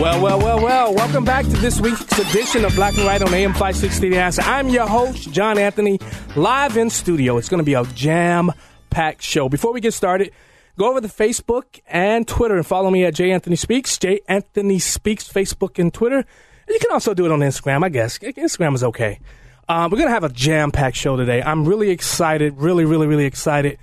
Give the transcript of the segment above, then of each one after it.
Well, well, well, well. Welcome back to this week's edition of Black and Right on AM 560 The Answer. I'm your host, John Anthony, live in studio. It's going to be a jam packed show. Before we get started, go over to Facebook and Twitter and follow me at J Anthony Speaks, J Anthony Speaks, Facebook and Twitter. You can also do it on Instagram, I guess. Instagram is okay. Um, we're going to have a jam packed show today. I'm really excited, really, really, really excited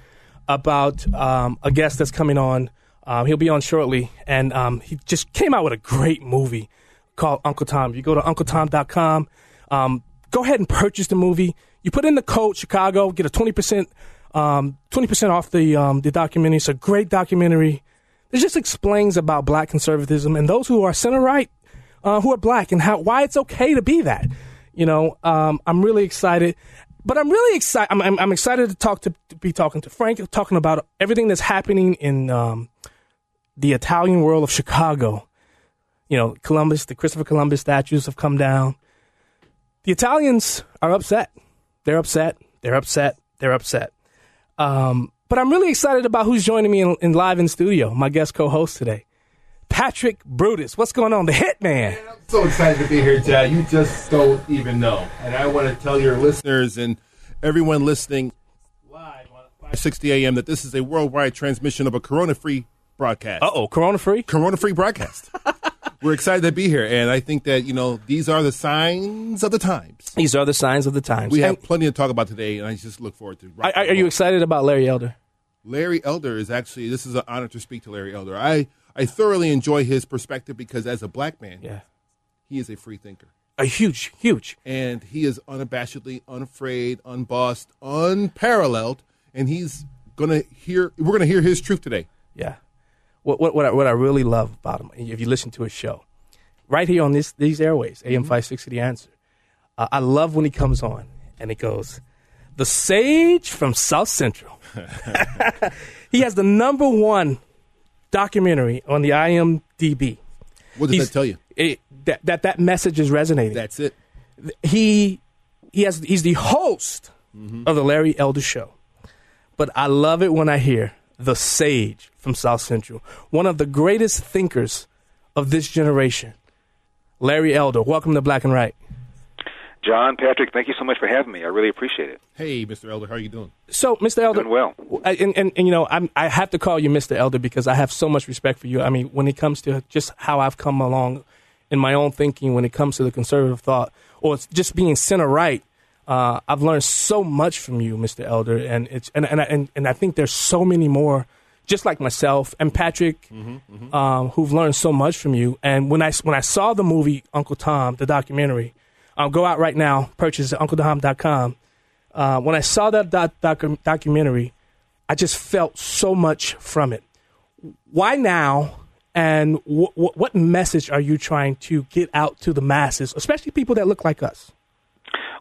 about um, a guest that's coming on. Um, he'll be on shortly, and um, he just came out with a great movie called Uncle Tom. You go to uncletom.com, um, go ahead and purchase the movie. You put in the code Chicago, get a twenty percent, um, twenty percent off the um, the documentary. It's a great documentary. It just explains about black conservatism and those who are center right, uh, who are black, and how why it's okay to be that. You know, um, I'm really excited but I'm really excited. I'm, I'm, I'm, excited to talk to, to, be talking to Frank, talking about everything that's happening in um, the Italian world of Chicago. You know, Columbus, the Christopher Columbus statues have come down. The Italians are upset. They're upset. They're upset. They're upset. Um, but I'm really excited about who's joining me in, in live in studio. My guest co-host today, Patrick Brutus. What's going on? The Hitman. I'm so excited to be here, Chad. You just don't even know. And I want to tell your listeners and everyone listening live on 560 AM that this is a worldwide transmission of a corona-free broadcast. Uh oh, Corona free? Corona free broadcast. We're excited to be here, and I think that you know these are the signs of the times. These are the signs of the times. We have plenty to talk about today, and I just look forward to. are, are you excited about Larry Elder? Larry Elder is actually this is an honor to speak to Larry Elder. I I thoroughly enjoy his perspective because as a black man, Yeah. he is a free thinker. A huge, huge. and he is unabashedly unafraid, unbossed, unparalleled, and he's gonna hear. We're gonna hear his truth today. Yeah. What what what I, what I really love about him, if you listen to his show, right here on this these airways, AM five sixty, the answer. Uh, I love when he comes on and he goes, "The Sage from South Central." he has the number one documentary on the IMDb. What does He's- that tell you? It, that, that that message is resonating. That's it. he he has he's the host of the Larry Elder Show. But I love it when I hear the sage from South Central, one of the greatest thinkers of this generation, Larry Elder. Welcome to Black and Right. John, Patrick, thank you so much for having me. I really appreciate it. Hey, Mr. Elder, how are you doing? So, Mr. Elder, Doing well. And, and, and you know, I'm, I have to call you Mr. Elder because I have so much respect for you. I mean, when it comes to just how I've come along in my own thinking, when it comes to the conservative thought, or it's just being center right, uh, I've learned so much from you, Mr. Elder, and it's and and I- and, and I think there's so many more, just like myself and Patrick, um, who've learned so much from you. And when I when I saw the movie Uncle Tom, the documentary, um, go out right now, purchase it, UncleTom.com. Uh, when I saw that doc- docu- documentary, I just felt so much from it. Why now? And wh- wh- what message are you trying to get out to the masses, especially people that look like us?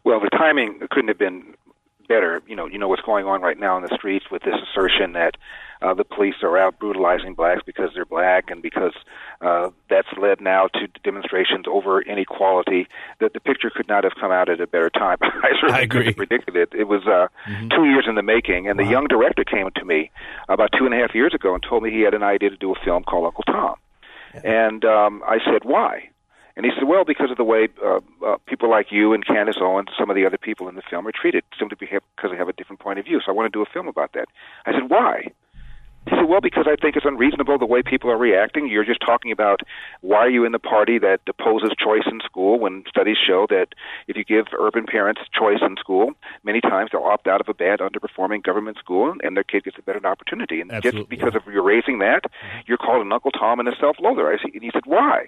Well, the timing couldn't have been better. You know, you know what's going on right now in the streets with this assertion that uh, the police are out brutalizing blacks because they're black, and because uh, that's led now to demonstrations over inequality. That the picture could not have come out at a better time. I certainly I agree. predicted it. It was uh, two years in the making, and the young director came to me about two and a half years ago and told me he had an idea to do a film called Uncle Tom. And um, I said, why? And he said, well, because of the way uh, uh, people like you and Candace Owens, some of the other people in the film are treated, simply because they have a different point of view. So I want to do a film about that. I said, why? He said, well, because I think it's unreasonable the way people are reacting. You're just talking about why are you in the party that opposes choice in school when studies show that if you give urban parents choice in school, many times they'll opt out of a bad, underperforming government school and their kid gets a better opportunity. And Absolutely. just because of you're raising that, you're called an Uncle Tom and a self-loather. I see, and he said, why?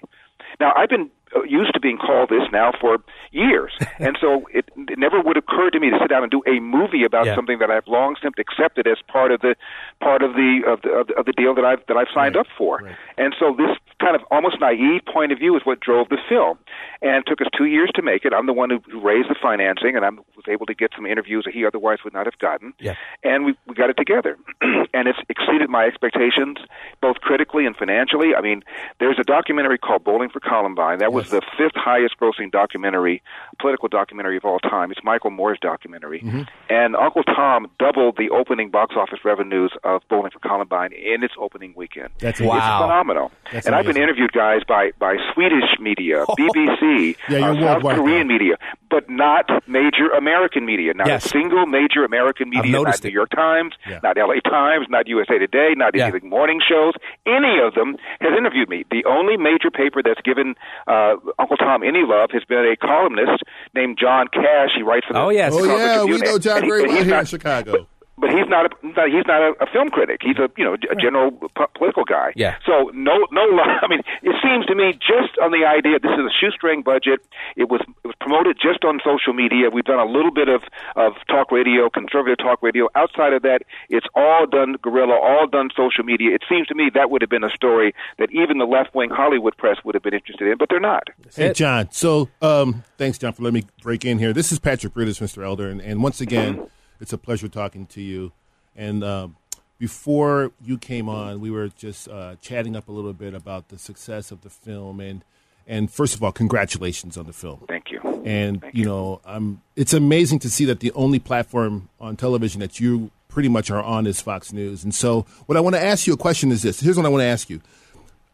Now, I've been used to being called this now for years, and so it, it never would occur to me to sit down and do a movie about Yeah. something that I've long since accepted as part of the part of the of the, of the, of the deal that I've that I've signed up for. And so this kind of almost naive point of view is what drove the film, and it took us two years to make it. I'm the one who, who raised the financing, and I was able to get some interviews that he otherwise would not have gotten. Yeah. And we we got it together, and it's exceeded my expectations both critically and financially. I mean, there's a documentary called Bowling for Columbine. That was the fifth highest grossing documentary, political documentary of all time. It's Michael Moore's documentary. Mm-hmm. And Uncle Tom doubled the opening box office revenues of Bowling for Columbine in its opening weekend. That's wow. It's phenomenal. That's and I've been interviewed, guys, by, by Swedish media, BBC, Yeah, uh, South Korean now. media, but not major American media. Not Yes. a single major American media, not noticed New. York Times, Yeah. not LA Times, not USA Today, not Yeah. any of the morning shows. Any of them has interviewed me. The only major paper that's given uh, Uh, Uncle Tom any love has been a columnist named John Kass. He writes for the Oh, yes. Oh Chicago yeah, we know John and he- very well he's here in Chicago. but he's not a not- he's not a, a film critic. He's a you know a general po- political guy. Yeah. So no no I mean it seems to me just on the idea this is a shoestring budget. It was it was promoted just on social media. We've done a little bit of of talk radio, conservative talk radio. Outside of that, it's all done guerrilla, all done social media. It seems to me that would have been a story that even the left wing Hollywood press would have been interested in, but they're not. Hey. John. So, um, thanks, John, for letting me break in here. This is Patrick Brutus, Mr. Elder, and, and once again, it's a pleasure talking to you. And um, before you came on, we were just uh, chatting up a little bit about the success of the film, and and first of all, congratulations on the film. Thank you. And Thank you know, um, it's amazing to see that the only platform on television that you pretty much are on is Fox News. And so, what I want to ask you a question is this: Here's what I want to ask you,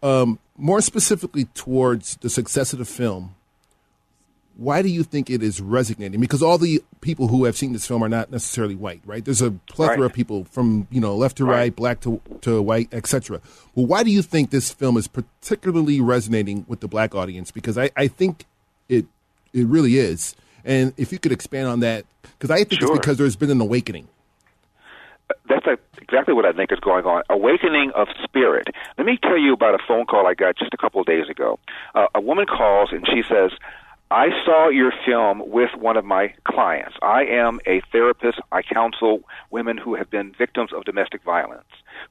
um, more specifically towards the success of the film. Why do you think it is resonating? Because all the people who have seen this film are not necessarily white, right? There's a plethora Right. of people from you know left to right, Right. black to to white, etc. Well, why do you think this film is particularly resonating with the black audience? Because I, I think it it really is. And if you could expand on that, because I think Sure. it's because there's been an awakening. that's a, exactly what I think is going on. Awakening of spirit. Let me tell you about a phone call I got just a couple of days ago. Uh, a woman calls and she says, I saw your film with one of my clients. I am a therapist. I counsel women who have been victims of domestic violence.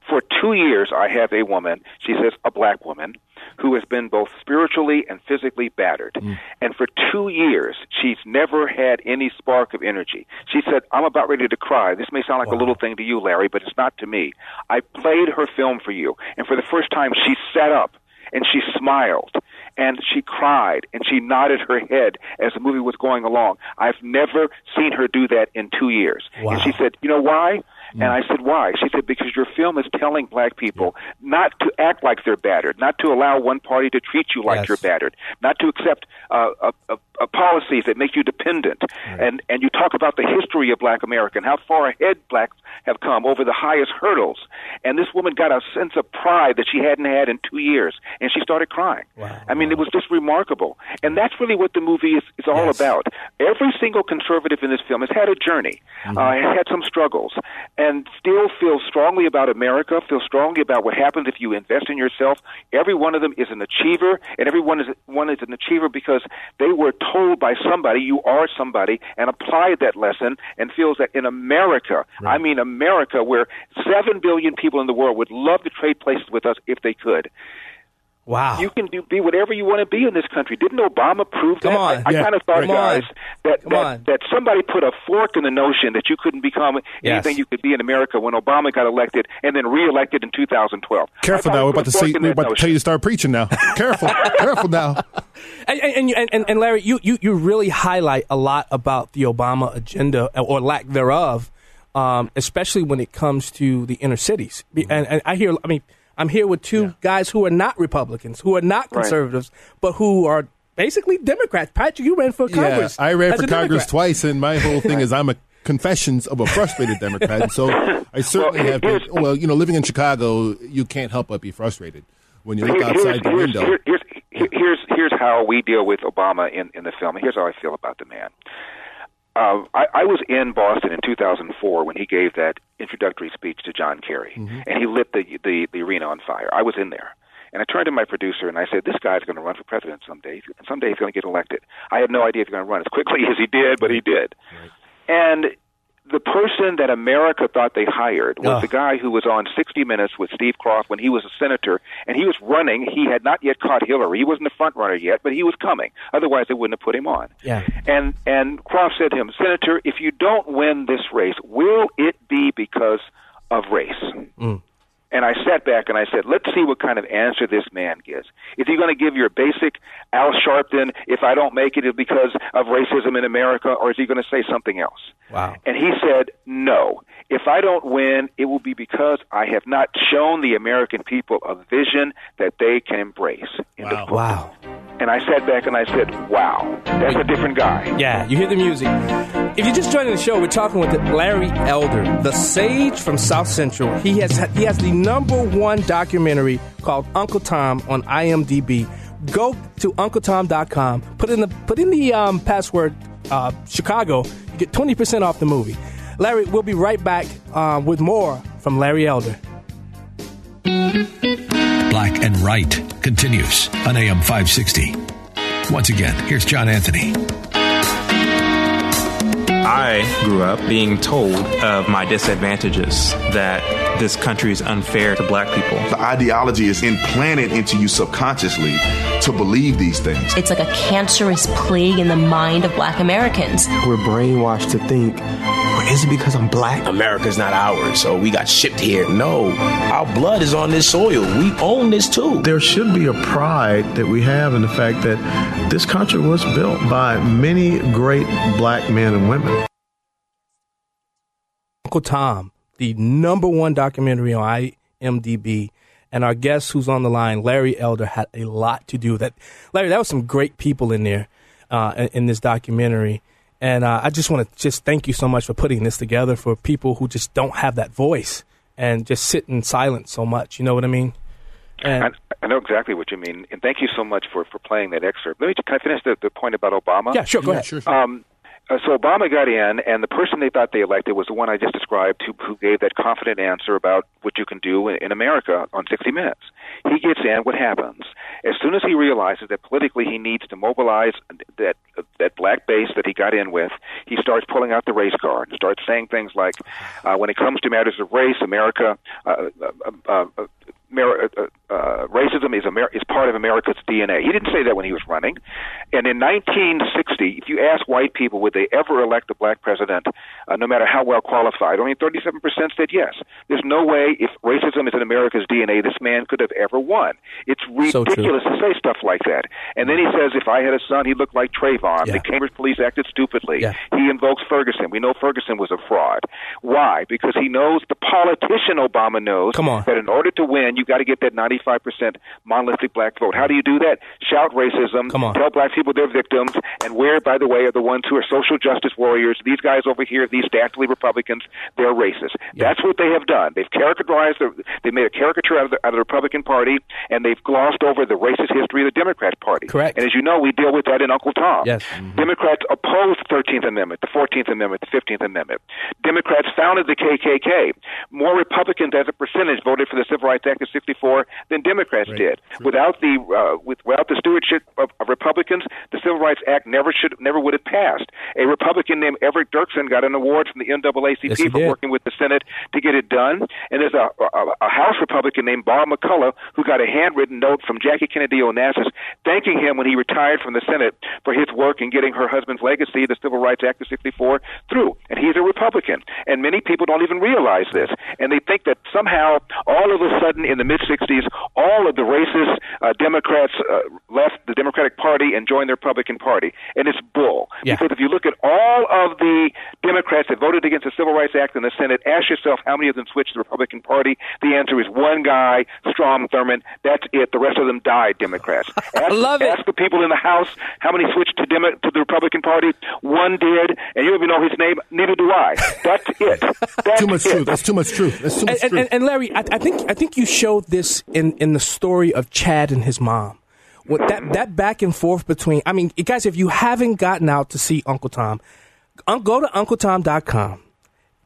For two years, I have a woman, she says a black woman, who has been both spiritually and physically battered. Mm. And for two years, she's never had any spark of energy. She said, I'm about ready to cry. This may sound like a little thing to you, Larry, but it's not to me. I played her film for you. And for the first time, she sat up and she smiled and she cried and she nodded her head as the movie was going along. I've never seen her do that in two years. And she said, You know why? And I said, Why? She said, Because your film is telling black people not to act like they're battered, not to allow one party to treat you like Yes. you're battered, not to accept uh, uh, uh, uh, policies that make you dependent. And, and you talk about the history of black America and how far ahead blacks have come over the highest hurdles. And this woman got a sense of pride that she hadn't had in two years, and she started crying. Wow. I mean, it was just remarkable. And that's really what the movie is, is all Yes. about. Every single conservative in this film has had a journey, Mm-hmm. uh, has had some struggles, and still feel strongly about America, feel strongly about what happens if you invest in yourself. Every one of them is an achiever, and every one is, one is an achiever because they were told by somebody, you are somebody, and applied that lesson and feels that in America, I mean America, where 7 billion people in the world would love to trade places with us if they could. Wow. You can do, be whatever you want to be in this country. Didn't Obama prove Come that? on. I, I Yeah, kind of thought, come on. guys, that Come that, on. that somebody put a fork in the notion that you couldn't become Yes. anything you could be in America when Obama got elected and then reelected in 2012. Careful now, we're about to a fork we're that about to tell you to start preaching now. Careful, careful now. And, and, and, and, and Larry, you, you, you really highlight a lot about the Obama agenda or lack thereof, um, especially when it comes to the inner cities. Be- And, and I hear, I mean, I'm here with two guys who are not Republicans, who are not Right. conservatives, but who are basically Democrats. Patrick, you ran for Congress. Yeah, I ran for Congress Democrat. twice, and my whole thing is I'm a confessions of a frustrated Democrat. And so I certainly Well, have been, well, you know, living in Chicago, you can't help but be frustrated when you look Here- outside the window. Here's, here's, here's, here's how we deal with Obama in, in the film. Here's how I feel about the man. Uh, I, I was in Boston in 2004 when he gave that introductory speech to John Kerry, and he lit the, the the arena on fire. I was in there, and I turned to my producer and I said, "This guy's going to run for president someday. And someday he's going to get elected." I had no idea if he was going to run as quickly as he did, but he did. And the person that America thought they hired was Ugh. the guy who was on 60 Minutes with Steve Kroft when he was a senator, and he was running. He had not yet caught Hillary. He wasn't the front runner yet, but he was coming. Otherwise, they wouldn't have put him on. Yeah. And and Kroft said to him, Senator, if you don't win this race, will it be because of race? Mm. And I sat back and I said, let's see what kind of answer this man gives. Is he going to give your basic Al Sharpton, if I don't make it, it's because of racism in America, or is he going to say something else? Wow. And he said, no. If I don't win, it will be because I have not shown the American people a vision that they can embrace. End of. Wow. And I sat back and I said, wow, that's a different guy. Yeah, you hear the music. If you're just joining the show, we're talking with Larry Elder, the sage from South Central. He has he has the number one documentary called Uncle Tom on IMDb. Go to UncleTom.com. Put in the put in the um, password uh, Chicago. You get twenty percent off the movie. Larry, we'll be right back uh, with more from Larry Elder. Black and Right continues on AM 560. Once again, here's John Anthony. I grew up being told of my disadvantages, that this country is unfair to black people. The ideology is implanted into you subconsciously to believe these things. It's like a cancerous plague in the mind of black Americans. We're brainwashed to think, is it because I'm black? America's not ours, so we got shipped here. No, our blood is on this soil. We own this too. There should be a pride that we have in the fact that this country was built by many great black men and women. Uncle Tom, the number one documentary on IMDb. And our guest who's on the line, Larry Elder, had a lot to do with that. Larry, that was some great people in there uh, in, in this documentary. And uh, I just want to just thank you so much for putting this together for people who just don't have that voice and just sit in silence so much. You know what I mean? And I, I know exactly what you mean, and thank you so much for, for playing that excerpt. Let me can I finish the, the point about Obama? yeah, sure, go ahead. Um, uh, so Obama got in, and the person they thought they elected was the one I just described, who, who gave that confident answer about what you can do in, in America on 60 Minutes. He gets in. What happens? As soon as he realizes that politically he needs to mobilize that that black base that he got in with, he starts pulling out the race card and starts saying things like, uh, "When it comes to matters of race, America." Uh, uh, uh, uh, Mer- uh, uh, racism is, Amer- is part of America's DNA. He didn't say that when he was running. And in 1960, if you ask white people would they ever elect a black president, uh, no matter how well qualified, only 37% said yes. There's no way, if racism is in America's DNA, this man could have ever won. It's So ridiculous to say stuff like that. And then he says, if I had a son, he'd look like Trayvon. Yeah. The Cambridge police acted stupidly. Yeah. He invokes Ferguson. We know Ferguson was a fraud. Why? Because he knows the politician Obama knows Come on. that in order to win, you've got to get that 95% monolithic black vote. How do you do that? Shout racism. Come on. Tell black people they're victims. And where, by the way, are the ones who are social justice warriors? These guys over here, these dastardly Republicans, they're racist. That's what they have done. They've characterized, the, they made a caricature out of, the, out of the Republican Party, and they've glossed over the racist history of the Democrat Party. Correct. And as you know, we deal with that in Uncle Tom. Yes. Mm-hmm. Democrats opposed the 13th Amendment, the 14th Amendment, the 15th Amendment. Democrats founded the KKK. More Republicans as a percentage voted for the Civil Rights Act of 64 than Democrats did. Without the uh, with, without the stewardship of, of Republicans, the Civil Rights Act never should never would have passed. A Republican named Everett Dirksen got an award from the NAACP Yes, for did. working with the Senate to get it done. And there's a, a, a House Republican named Bob McCulloch who got a handwritten note from Jackie Kennedy Onassis thanking him when he retired from the Senate for his work in getting her husband's legacy, the Civil Rights Act of 64, through. And he's a Republican. And many people don't even realize this. And they think that somehow, all of a sudden, in the mid 60s, all of the racist uh, Democrats uh, left the Democratic Party and joined the Republican Party, and it's bull. Yeah. Because if you look at all of the Democrats that voted against the Civil Rights Act in the Senate, ask yourself how many of them switched to the Republican Party. The answer is one guy, Strom Thurmond. That's it. The rest of them died Democrats. Ask, I love it. Ask the people in the House how many switched to Demo- to the Republican Party. One did, and you don't even know his name. Neither do I. That's it. That's Too much it. truth. That's too much truth. That's too much and, truth. and, and Larry, I, I think I think you showed this in, in the story of Chad and his mom. What that that back and forth between I mean, guys, if you haven't gotten out to see Uncle Tom, go to uncletom.com.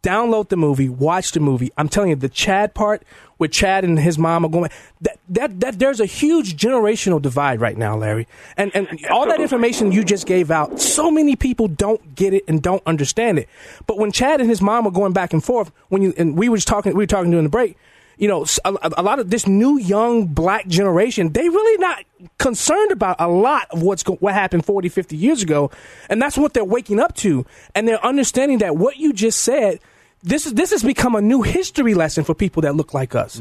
Download the movie, watch the movie. I'm telling you, the Chad part with Chad and his mom are going. That that that there's a huge generational divide right now, Larry. And and all that information you just gave out, so many people don't get it and don't understand it. But when Chad and his mom are going back and forth, when you and we were just talking, we were talking during the break. You know, a lot of this new young black generation, they really not concerned about a lot of what's go- what happened 40, 50 years ago, and that's what they're waking up to, and they're understanding that what you just said. This is this has become a new history lesson for people that look like us.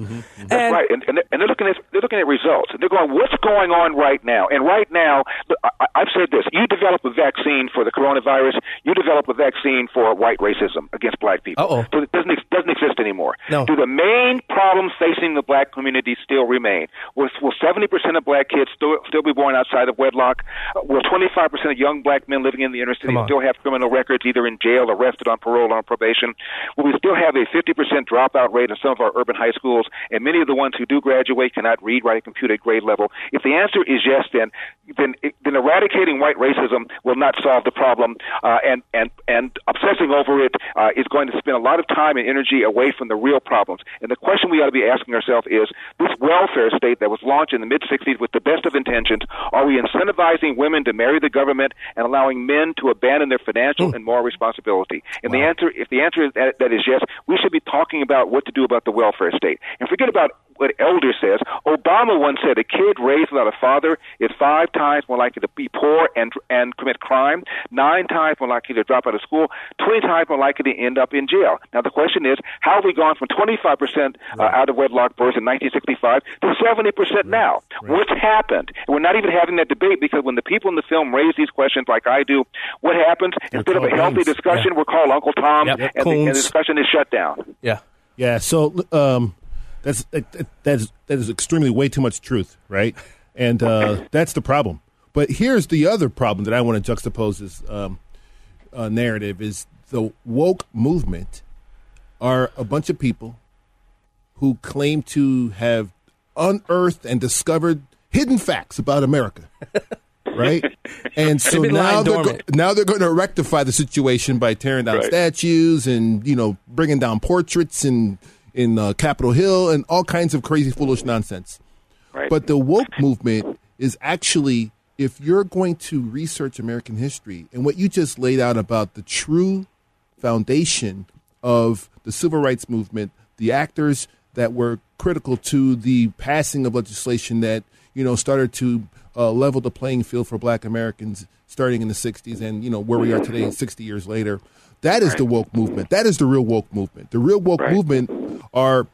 That's right, and, and, they're- and they're looking at they're looking at results, and they're going, "What's going on right now?" And right now, I, I've said this: you develop a vaccine for the coronavirus, you develop a vaccine for white racism against black people. Uh-oh. So it doesn't doesn't exist anymore. No. Do the main problems facing the black community still remain? Will seventy percent of black kids still still be born outside of wedlock? Uh, Will twenty five percent of young black men living in the inner city still have criminal records, either in jail, arrested on parole, or on probation? Will we still have a 50% dropout rate in some of our urban high schools, and many of the ones who do graduate cannot read, write, and compute at grade level? If the answer is yes, then then, then eradicating white racism will not solve the problem, uh, and and and obsessing over it uh, is going to spend a lot of time and energy away from the real problems. And the question we ought to be asking ourselves is: This welfare state that was launched in the mid 60s with the best of intentions, are we incentivizing women to marry the government and allowing men to abandon their financial and moral responsibility? And the answer, if the answer is that, that is yes, we should be talking about what to do about the welfare state. And forget about what Elder says. Obama once said a kid raised without a father is five times more likely to be poor and and commit crime, nine times more likely to drop out of school, twenty times more likely to end up in jail. Now the question is, how have we gone from 25 percent uh, out of wedlock births in 1965 to 70 percent now? What's happened? And we're not even having that debate because when the people in the film raise these questions like I do, what happens? Instead of a healthy discussion, we're called Uncle Tom, Yep. and, the, and. Discussion is shut down. Yeah. Yeah, so um, that's that, that- that is that is extremely way too much truth, right? And uh, that's the problem. But here's the other problem that I want to juxtapose this um, uh, narrative is the woke movement are a bunch of people who claim to have unearthed and discovered hidden facts about America. right? And so now they're go- now they're going to rectify the situation by tearing down Right. statues and you know bringing down portraits in in uh, Capitol Hill and all kinds of crazy foolish nonsense. Right. But the woke movement is actually if you're going to research American history and what you just laid out about the true foundation of the civil rights movement, the actors that were critical to the passing of legislation that you know started to uh, level the playing field for Black Americans starting in the '60s, and you know where we are today, 60 years later. That is the woke movement. That is the real woke movement. The real woke movement are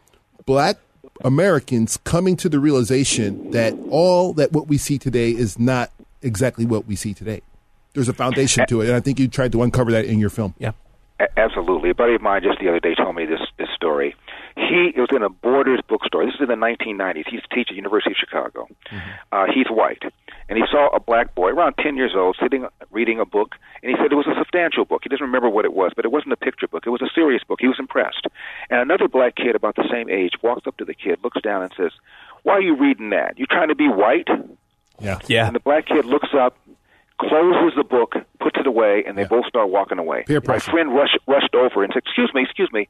Black Americans coming to the realization that all that what we see today is not exactly what we see today. There's a foundation to it, and I think you tried to uncover that in your film. Yeah. A- Absolutely. A buddy of mine just the other day told me this this story. He was in a Borders bookstore. This is in the 1990s. He's a teacher at University of Chicago. Uh, he's white, and he saw a black boy around 10 years old sitting reading a book, and he said it was a substantial book. He doesn't remember what it was, but it wasn't a picture book. It was a serious book. He was impressed. And another black kid about the same age walks up to the kid, looks down, and says, "Why are you reading that? You trying to be white?" Yeah. Yeah. And the black kid looks up, closes the book, puts it away, and they both start walking away. Peer My friend rushed, rushed over and said, "Excuse me, excuse me."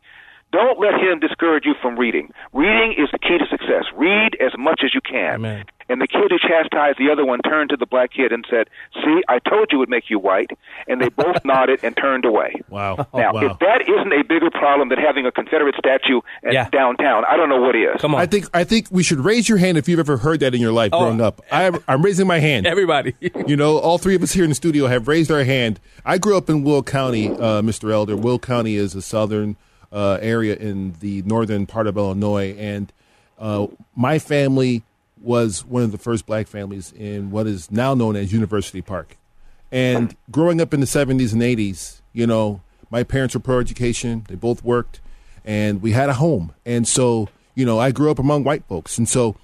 Don't let him discourage you from reading. Reading is the key to success. Read as much as you can. Amen. And the kid who chastised the other one turned to the black kid and said, "See, I told you it would make you white." And they both nodded and turned away. Wow. Now, wow. if that isn't a bigger problem than having a Confederate statue at Yeah. downtown, I don't know what is. Come on. I think I think we should raise your hand if you've ever heard that in your life Oh. growing up. I'm, I'm raising my hand. Everybody. You know, all three of us here in the studio have raised our hand. I grew up in Will County, uh, Mr. Elder. Will County is a southern uh, area in the northern part of Illinois, and Uh, my family was one of the first black families in what is now known as University Park. And growing up in the 70s and 80s, you know, my parents were pro education, they both worked, and we had a home. And so, you know, I grew up among white folks. And so,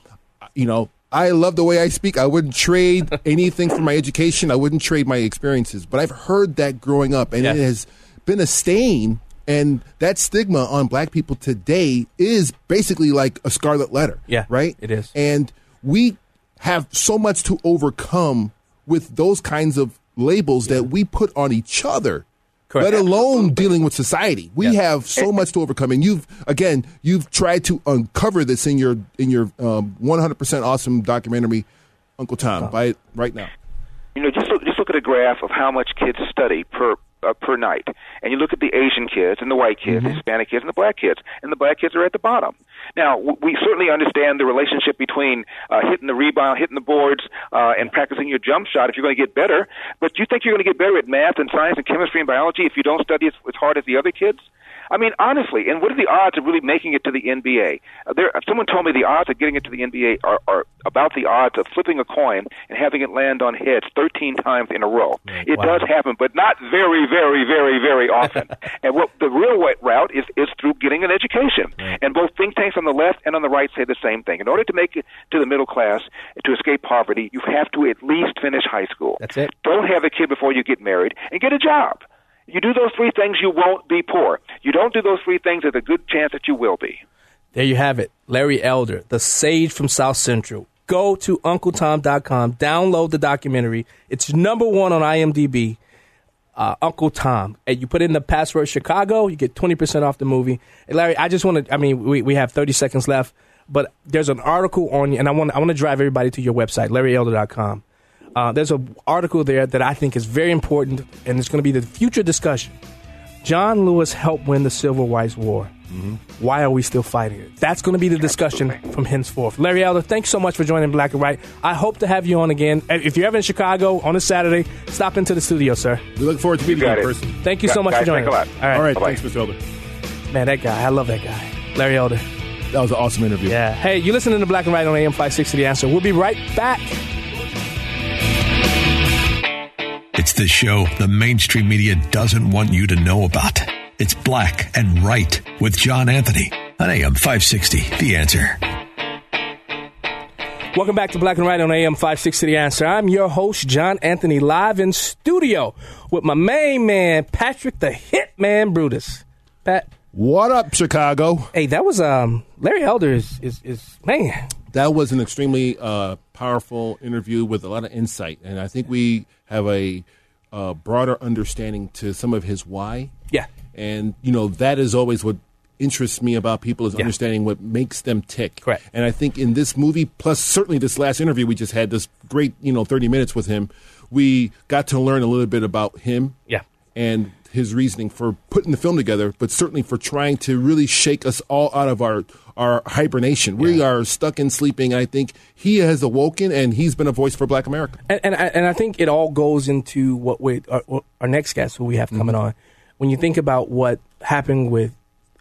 you know, I love the way I speak. I wouldn't trade anything for my education. I wouldn't trade my experiences. But I've heard that growing up, and Yes. it has been a stain. And that stigma on black people today is basically like a scarlet letter. Yeah, Right? it is. And we have so much to overcome with those kinds of labels that we put on each other. Correct. Let alone dealing with society, we have so much to overcome, and you've again you've tried to uncover this in your in your um, 100% awesome documentary, Uncle Tom. Buy it right now. You know, just look, just look at a graph of how much kids study per uh, per night, and you look at the Asian kids and the white kids, the Hispanic kids and the black kids, and the black kids are at the bottom. Now, w- we certainly understand the relationship between uh, hitting the rebound, hitting the boards, uh, and practicing your jump shot if you're going to get better. But do you think you're going to get better at math and science and chemistry and biology if you don't study as, as hard as the other kids? I mean, honestly, and what are the odds of really making it to the NBA? Uh, there, someone told me the odds of getting it to the NBA are, are about the odds of flipping a coin and having it land on heads 13 times in a row. It Wow. does happen, but not very, very, very, very often. and what the real route is is through getting an education. And both think tanks on the left and on the right say the same thing. In order to make it to the middle class, to escape poverty, you have to at least finish high school. That's it. Don't have a kid before you get married, and get a job. You do those three things, you won't be poor. You don't do those three things, there's a good chance that you will be. There you have it. Larry Elder, the sage from South Central. Go to UncleTom.com, download the documentary. It's number one on IMDb. Uh, Uncle Tom. And you put in the password Chicago, you get 20% off the movie. And Larry, I just want to, I mean, we, we have 30 seconds left, but there's an article on, you, and I want, I want to drive everybody to your website, LarryElder.com. Uh, there's an article there that I think is very important, and it's going to be the future discussion. John Lewis helped win the Civil Rights War. Why are we still fighting it? That's going to be the discussion from henceforth. Larry Elder, thanks so much for joining Black and Right. I hope to have you on again. If you're ever in Chicago on a Saturday, stop into the studio, sir. We look forward to meeting you in person. Thank you so much for joining us. All right, All right. Bye-bye. Thanks, Mr. Elder. man, that guy, I love that guy, Larry Elder. That was an awesome interview. Yeah. Hey, you listening to Black and Right on AM 560 The Answer. We'll be right back. It's the show the mainstream media doesn't want you to know about. It's Black and Right with John Anthony on AM 560. The answer. Welcome back to Black and Right on AM 560 The Answer. I'm your host, John Anthony, live in studio with my main man, Patrick the Hitman Brutus. Pat. What up, Chicago? Hey, that was um Larry Elder is is, is man. That was an extremely uh, powerful interview with a lot of insight, and I think we have a uh, broader understanding to some of his why. Yeah. and you know that is always what interests me about people is Yeah. understanding what makes them tick. Correct. And I think in this movie, plus certainly this last interview we just had, this great you know thirty minutes with him, we got to learn a little bit about him. Yeah. and his reasoning for putting the film together, but certainly for trying to really shake us all out of our our hibernation. We are stuck in sleeping. I think he has awoken, and he's been a voice for Black America. And and I, and I think it all goes into what we uh, our, our next guest who we have coming mm-hmm. on. When you think about what happened with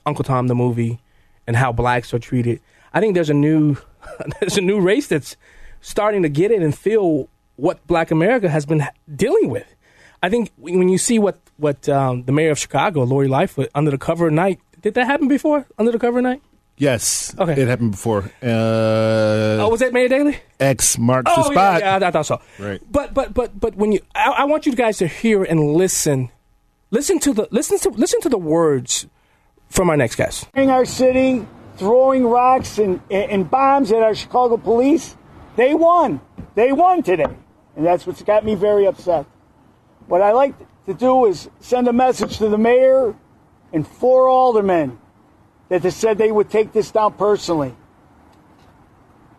Uncle Tom the movie and how blacks are treated, I think there's a new there's a new race that's starting to get it and feel what Black America has been dealing with. I think when you see what what um, the mayor of Chicago, Lori Lightfoot, under the cover of night, did that happen before? Under the cover of night? Yes, Okay. it happened before. Uh, oh, was that Mayor Daley? X marks the Oh, yeah, spot. yeah, I, I thought so. Right. But but but but when you, I, I want you guys to hear and listen, listen to the listen to listen to the words from our next guest. in our city, throwing rocks and, and bombs at our Chicago police, they won. They won today. And that's what's got me very upset. What I like to do is send a message to the mayor and four aldermen that they said they would take this down personally.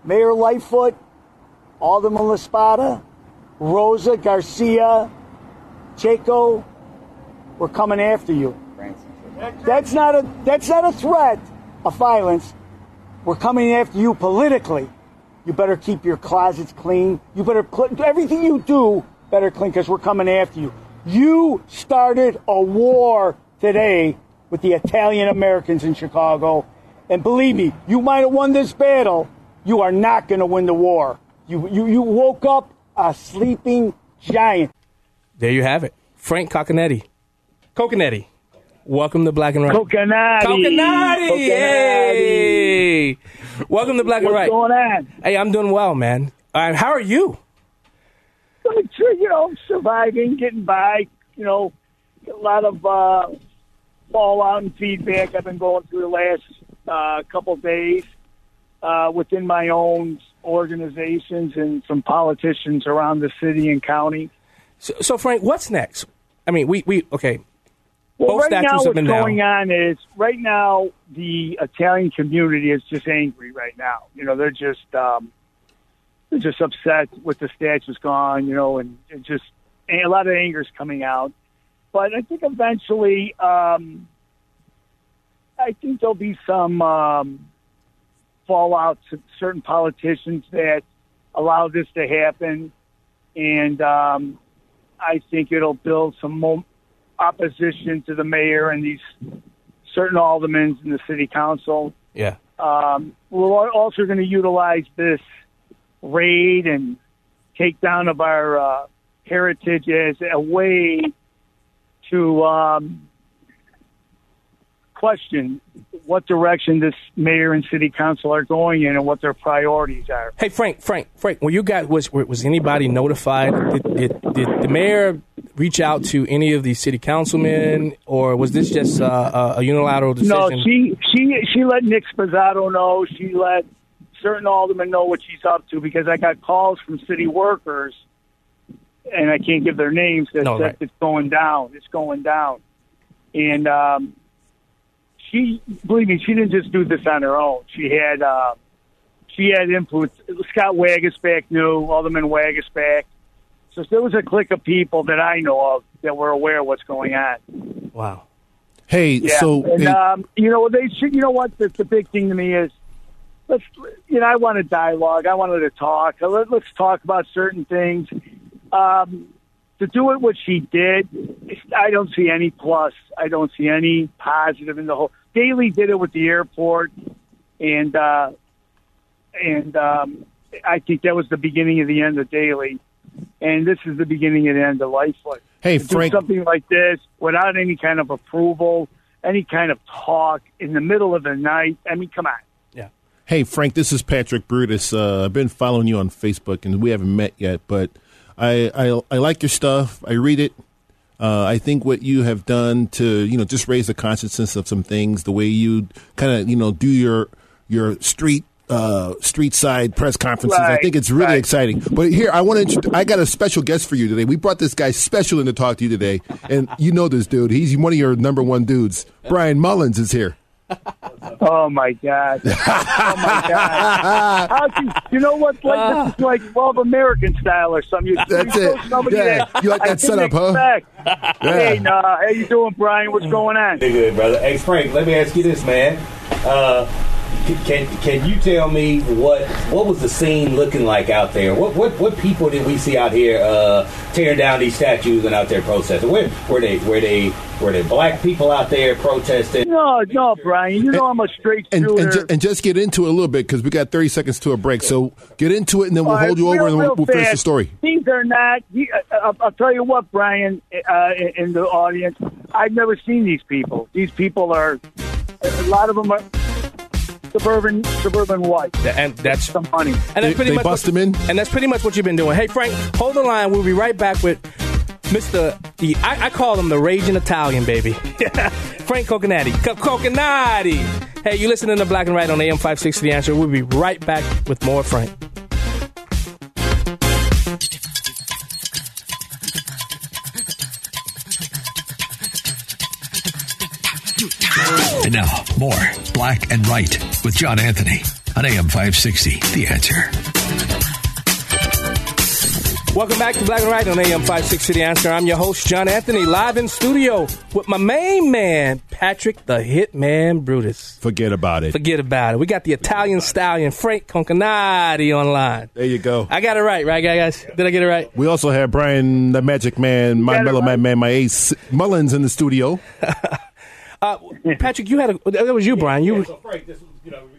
Mayor Lightfoot, Alderman La Spata, Rosa Garcia, Chaco, we're coming after you. That's not a that's not a threat of violence. We're coming after you politically. You better keep your closets clean. You better cl- everything you do better clean because we're coming after you. You started a war today with the Italian Americans in Chicago, And believe me, you might have won this battle. You are not going to win the war. You, you, you woke up a sleeping giant. There you have it. Frank Coconate. Coconate. Welcome to Black and Right. Coconate. Coconate. Coconate. Hey. Welcome to Black and Right. What's going on? Hey, I'm doing well, man. Uh, how are you? Sure, you know, surviving, getting by, you know, a lot of uh, fallout and feedback I've been going through the last uh, couple days uh, within my own organizations and from politicians around the city and county. So, so Frank, what's next? I mean, we, we okay. Well, Both right now, what's going down. on is right now the Italian community is just angry right now. You know, they're just um, just upset with the statues gone. You know, and, and just and a lot of anger is coming out. But I think eventually, um, I think there'll be some um, fallout to certain politicians that allow this to happen, and um, I think it'll build some mo- opposition to the mayor and these certain aldermen in the city council. Yeah. Um, we're also going to utilize this raid and take down of our uh, heritage as a way to um, question what direction this mayor and city council are going in and what their priorities are. Hey, Frank, Frank, Frank. Were you guys was was anybody notified? Did, did, did the mayor reach out to any of the city councilmen, or was this just uh, a unilateral decision? No, she she she let Nick Sposato know. She let certain aldermen know what she's up to because I got calls from city workers, and I can't give their names. That No, said right. it's going down. It's going down, and um, she believe me, she didn't just do this on her own. She had uh, she had influence. Scott Waguespack knew Alderman Waguespack. So there was a clique of people that I know of that were aware of what's going on. Wow. Hey, Yeah, so and hey, um, you know they should. You know what? The, the big thing to me is, let's. You know, I wanted dialogue. I wanted to talk. Let, let's talk about certain things. Um, to do it, what she did, I don't see any plus. I don't see any positive in the whole. Daley did it with the airport, and uh, and um, I think that was the beginning of the end of Daley, and this is the beginning of the end of Lightfoot. Hey, to do Frank- something like this without any kind of approval, any kind of talk in the middle of the night. I mean, come on. Hey, Frank, this is Patrick Brutus. Uh, I've been following you on Facebook, and we haven't met yet, but I, I, I like your stuff. I read it. Uh, I think what you have done to, you know, just raise the consciousness of some things, the way you kind of, you know, do your your street uh, street side press conferences. I think it's really right. exciting. But here, I want to. I got a special guest for you today. We brought this guy special in to talk to you today, and you know this dude. He's one of your number one dudes. Brian Mullins is here. Oh my god! Oh my god! How can, you know what? Like this is like Love American style or something. You, That's you show it. somebody Yeah, that you like that didn't setup, huh? expect. Hey, nah, how you doing, Brian? What's going on? Pretty good, brother. Hey, Frank, let me ask you this, man. Uh, can can you tell me what what was the scene looking like out there? What what what people did we see out here uh, tearing down these statues and out there protesting? Where were they were they were they black people out there protesting? No, no, Brian. You know I'm a straight and, shooter. and, ju- and just get into it a little bit because we got 30 seconds to a break. So get into it, and then we'll All right, hold you over, and we'll, we'll finish the story. These are not. you- uh, I'll, I'll tell you what, Brian, uh, in, in the audience, I've never seen these people. These people are. A lot of them are suburban, suburban white. And that's some money. And that's pretty much what, And that's pretty much what you've been doing. Hey, Frank, hold the line. We'll be right back with Mr. The I, I call him the raging Italian, baby. Frank Coconate. Co- Coconate. Hey, you listening to Black and Right on AM 560 The Answer. We'll be right back with more Frank. And now, more Black and Right with John Anthony on AM 560. The answer. Welcome back to Black and Right on AM 560 The Answer. I'm your host, John Anthony, live in studio with my main man, Patrick the Hitman Brutus. Forget about it. Forget about it. We got the Italian stallion, Frank Concanati, online. There you go. I got it right, right, guys? Did I get it right? We also have Brian, the Magic Man, my Mellow Man, Man, my ace, Mullins in the studio. Uh, Patrick, you had a. That was you, Brian. You. know,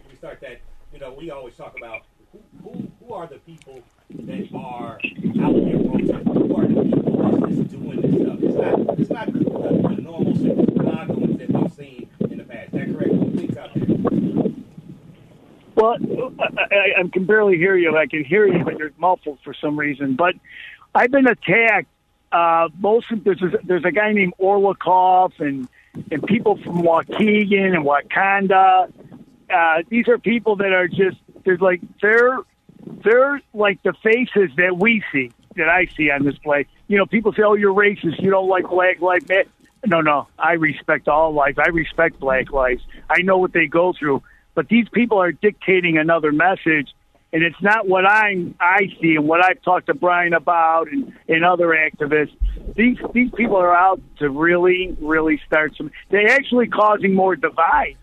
we start that. You know, we always talk about who, who, who are the people that are out there protesting? Who are the people that's doing this stuff? It's not, it's not the, the normal Chicagoans that we've seen in the past. Is that correct? Who thinks out there? Well, I, I can barely hear you. I can hear you, but you're muffled for some reason. But I've been attacked. Uh, most of, there's a, there's a guy named Orlikov and and people from Waukegan and Wakanda. Uh, these are people that are just there's like they're they're like the faces that we see that I see on this display. You know, people say, "Oh, you're racist. You don't like black life." No, no. I respect all life. I respect black lives. I know what they go through. But these people are dictating another message, and it's not what I I see and what I've talked to Brian about and, and other activists. These these people are out to really really start some. They're actually causing more divide.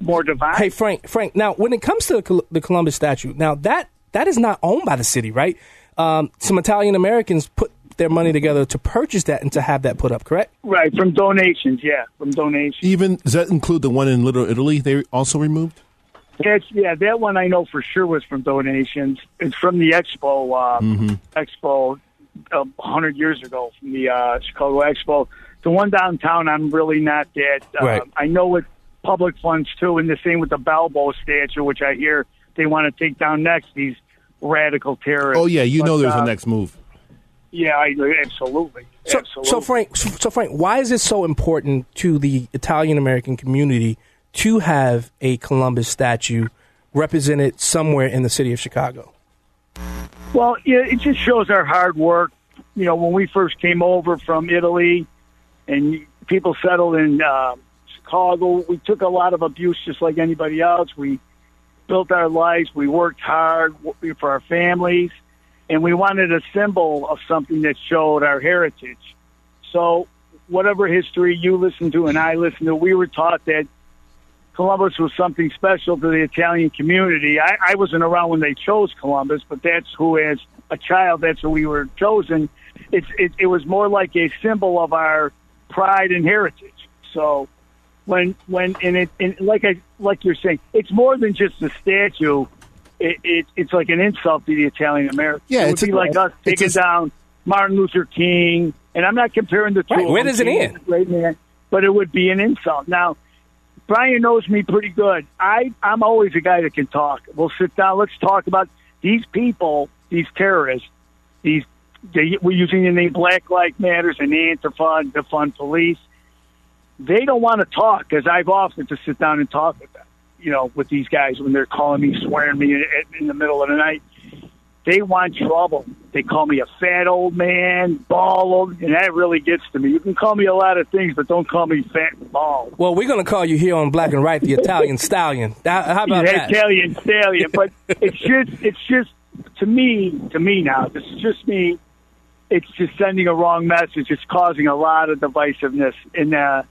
More divide. Hey Frank, Frank. Now, when it comes to the Col- the Columbus statue, now that that is not owned by the city, right? Um, some Italian Americans put their money together to purchase that and to have that put up, correct? Right from donations, yeah, from donations. Even does that include the one in Little Italy? They also removed. Yes, yeah, that one I know for sure was from donations. It's from the Expo, uh, Mm-hmm. Expo, a hundred years ago from the uh, Chicago Expo. The one downtown, I'm really not that. Uh, Right. I know with public funds too, and the same with the Balbo statue, which I hear they want to take down next. These radical terrorists. Oh yeah, you know there's uh, a next move. Yeah, I, absolutely. So, absolutely. so Frank, so, so Frank, why is it so important to the Italian American community to have a Columbus statue represented somewhere in the city of Chicago? Well, it just shows our hard work. You know, when we first came over from Italy, and people settled in uh, Chicago, we took a lot of abuse, just like anybody else. We built our lives. We worked hard for our families, and we wanted a symbol of something that showed our heritage. So, whatever history you listen to and I listen to, we were taught that Columbus was something special to the Italian community. I, I wasn't around when they chose Columbus, but that's who, as a child, that's who we were chosen. It's it, it was more like a symbol of our pride and heritage. So when when and it and like I like you're saying, it's more than just a statue. It, it it's like an insult to the Italian American. Yeah, it would it's be a- like us taking a- down Martin Luther King, and I'm not comparing the two. Right, where does it end? Great man, but it would be an insult. Now, Brian knows me pretty good. I I'm always a guy that can talk. We'll sit down. Let's talk about these people, these terrorists, these. They, we're using the name Black Lives Matters and Antifa and defund police. They don't want to talk because I've offered to sit down and talk with them. You know, with these guys when they're calling me, swearing me in, in the middle of the night. They want trouble. They call me a fat old man, bald, and that really gets to me. You can call me a lot of things, but don't call me fat and bald. Well, we're going to call you here on Black and Right the Italian Stallion. How, how about Yeah, that? Italian stallion. But it's just, it's just to me, to me now. This is just me. It's just sending a wrong message. It's causing a lot of divisiveness, and uh,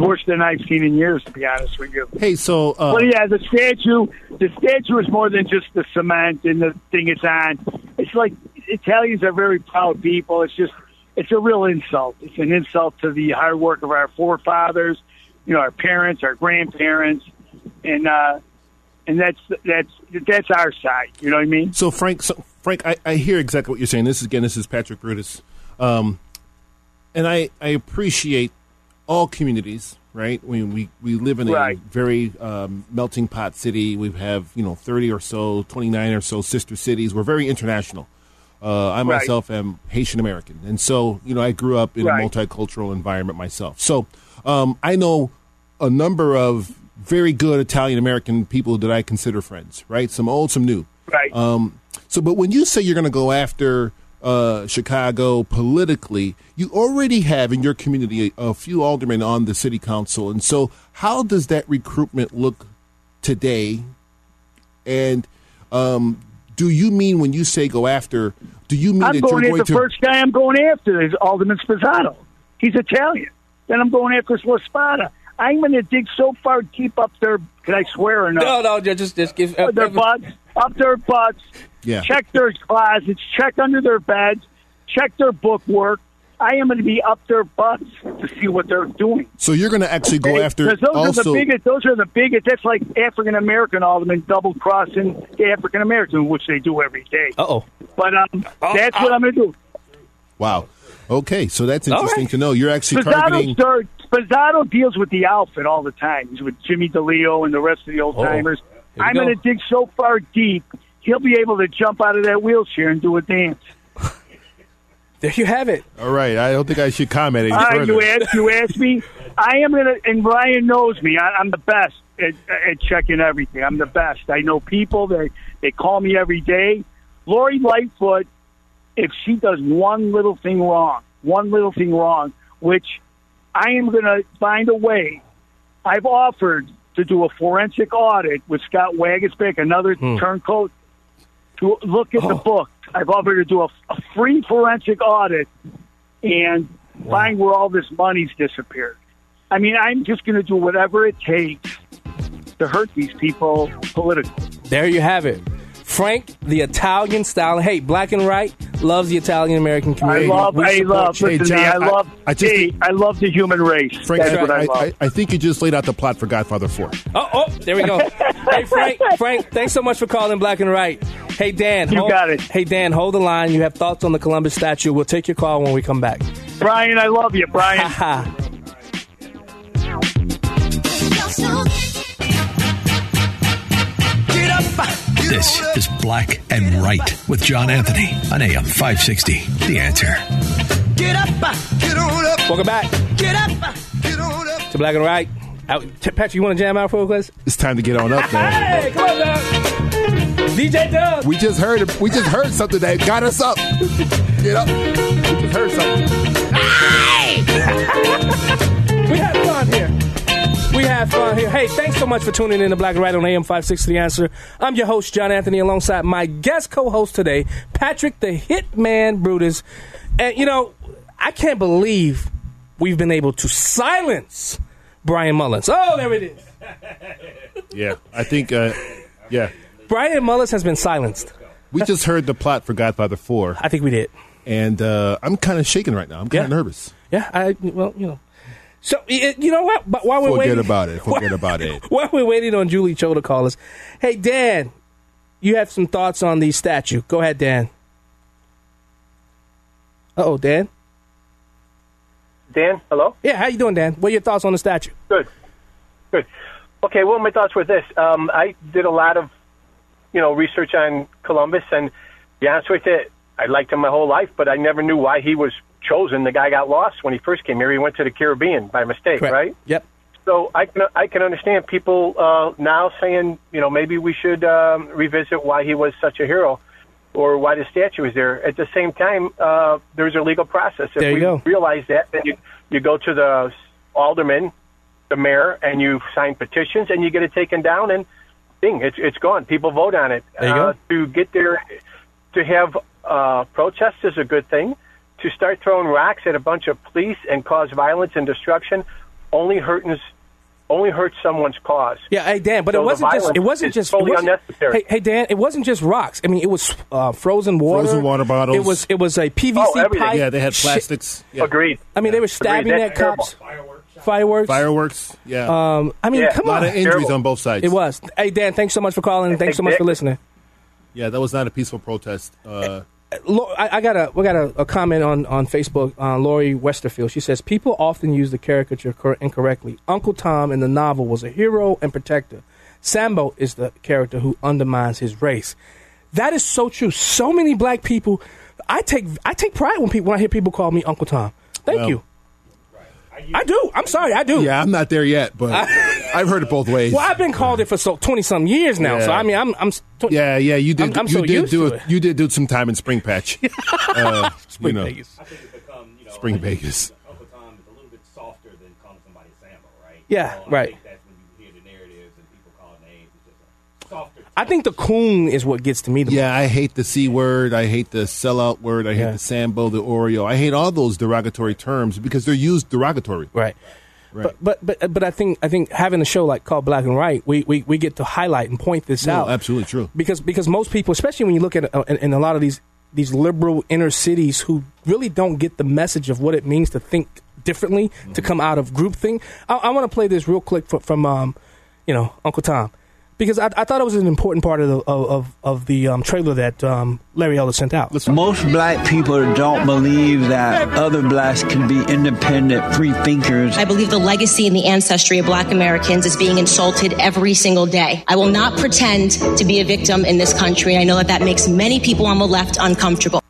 worse than I've seen in years, to be honest with you. Hey, so uh, Well, yeah, the statue, the statue is more than just the cement and the thing it's on. It's like Italians are very proud people. It's just, it's a real insult. It's an insult to the hard work of our forefathers, you know, our parents, our grandparents, and uh, and that's that's that's our side. You know what I mean? So Frank, so Frank, I, I hear exactly what you're saying. This is again, this is Patrick Brutus, um, and I I appreciate all communities. Right, we we, we live in a Right. very um, melting pot city. We have you know thirty or so, twenty nine or so sister cities. We're very international. Uh, I Right. myself am Haitian American, and so you know I grew up in Right. a multicultural environment myself. So um, I know a number of very good Italian American people that I consider friends. Right, some old, some new. Right. Um, so, but when you say you're going to go after uh, Chicago politically, you already have in your community a, a few aldermen on the city council, and so how does that recruitment look today? And um, do you mean when you say go after? Do you mean I'm that going you're after going the to? first guy I'm going after is Alderman Sposato. He's Italian. Then I'm going after La Spata. I'm going to dig so far deep up their. Can I swear or not? No, no, just just give Up their butts, up their butts. Yeah. Check their closets. Check under their beds. Check their bookwork. I am going to be up their butts to see what they're doing. So you're going to actually go after Because those also. are the biggest. Those are the biggest. That's like African American aldermen double crossing African American, which they do every day. Uh oh. But um, that's what I'm going to do. wow. Okay, so that's interesting right. to know. You're actually Sposato, targeting. start, Sposato deals with the outfit all the time. He's with Jimmy DeLeo and the rest of the old timers. Here we I'm going to dig so far deep, he'll be able to jump out of that wheelchair and do a dance. There you have it. All right, I don't think I should comment any All right, further. you asked, you asked me. I am gonna, and Brian knows me. I, I'm the best at, at checking everything. I'm the best. I know people. They they call me every day. Lori Lightfoot, if she does one little thing wrong, one little thing wrong, which I am gonna find a way. I've offered to do a forensic audit with Scott Waguespack, another hmm. turncoat, to look at the oh. book. I've offered to do a, a free forensic audit and find where all this money's disappeared. I mean, I'm just going to do whatever it takes to hurt these people politically. There you have it. Frank, the Italian style. Hey, black and right loves the Italian American community. I community. love, We I support love, you. listen to me, I love, I just- hey, I love the human race. Frank, That's I, what I, I, love. I, I think you just laid out the plot for Godfather 4. Oh, oh, there we go. hey, Frank, Frank, thanks so much for calling Black and Right. Hey, Dan. You hold, got it. Hey, Dan, hold the line. You have thoughts on the Columbus statue. We'll take your call when we come back. Brian, I love you, Brian. This is Black and Right with John Anthony on AM 560. The answer. Get up, uh, get on up. Welcome back Get up, uh, get on up. to Black and Right. Uh, out, Patrick, you want to jam out for us? It's time to get on up, man. Hey, come on, Doug. DJ Doug. We just heard we just heard something that got us up. Get up. We just heard something. we have fun here. We have fun here. Hey, thanks so much for tuning in to Black and Right on AM 560 The Answer. I'm your host, John Anthony, alongside my guest co host today, Patrick the Hitman Brutus. And, you know, I can't believe we've been able to silence Brian Mullins. Oh, there it is. Yeah, I think. Uh, yeah, Brian Mullins has been silenced. we just heard the plot for Godfather 4. I think we did. And uh, I'm kind of shaking right now. I'm kind of Yeah. nervous. Yeah, I, well, you know. So, you know what? But while we're Forget waiting. about it. Forget about it. While we're waiting on Julie Cho to call us, hey Dan, you have some thoughts on the statue. Go ahead, Dan. Uh oh, Dan. Dan, hello. Yeah, how you doing, Dan? What are your thoughts on the statue? Good, good. Okay, well, my thoughts were this: um, I did a lot of, you know, research on Columbus, and to be honest with you, I liked him my whole life, but I never knew why he was chosen. The guy got lost when he first came here. He went to the Caribbean by mistake, Correct. right? Yep. So I can I can understand people uh, now saying, you know, maybe we should um, revisit why he was such a hero, or why the statue is there. At the same time, uh, there's a legal process. If There you we go. realize that, then you you go to the alderman, the mayor, and you sign petitions, and you get it taken down, and ding, it's it's gone. People vote on it. There you uh, go. To get there, to have uh, protests is a good thing. To start throwing rocks at a bunch of police and cause violence and destruction only hurts only hurts someone's cause. Yeah, hey Dan, but So it wasn't just it wasn't just totally it wasn't- unnecessary. Hey, hey Dan, it wasn't just rocks. I mean, it was uh, frozen water, Frozen water bottles. It was it was a PVC Oh, everything. pipe. Yeah, they had plastics. Yeah. Agreed. I mean, they were stabbing Agreed. at That's cops. Fireworks. Fireworks. Fireworks. Yeah. Um, I mean, Yeah. come on. a lot on. of injuries Terrible. on both sides. It was. Hey Dan, thanks so much for calling. and Thanks so much for listening. Yeah, that was not a peaceful protest. Uh, Lo- I, I got a we got a, a comment on on Facebook. Uh, Lori Westerfield. She says people often use the caricature cor- incorrectly. Uncle Tom in the novel was a hero and protector. Sambo is the character who undermines his race. That is so true. So many black people. I take I take pride when people when I hear people call me Uncle Tom. Thank Well, you. I do. I'm sorry. I do. yeah, I'm not there yet, but I've heard it both ways. Well, I've been called it for so twenty some years now. So I mean, I'm I'm. Tw- Yeah, yeah, you did. I'm- I'm you so did used do to it. it. You did do some time in Spring Patch. uh, Spring you know, Vegas. Spring Vegas. Uncle Tom is a little bit softer than calling somebody Sambo, right? Yeah, So I right. think that's when you hear the narratives and people call names. It's just a softer. I think the coon is what gets to me the Yeah, I hate the c word. I hate the sellout word. I hate Yeah. the Sambo, the Oreo. I hate all those derogatory terms because they're used derogatory. Right. Right. But but but but I think I think having a show like called Black and Right, we, we, we get to highlight and point this No, out absolutely true. because because most people, especially when you look at uh, in, in a lot of these these liberal inner cities who really don't get the message of what it means to think differently, Mm-hmm. to come out of groupthink. I, I want to play this real quick from, from um, you know, Uncle Tom, because I, I thought it was an important part of the of of, of the um, trailer that um, Larry Elder sent out. Most black people don't believe that other blacks can be independent, free thinkers. I believe the legacy and the ancestry of black Americans is being insulted every single day. I will not pretend to be a victim in this country. I know that that makes many people on the left uncomfortable.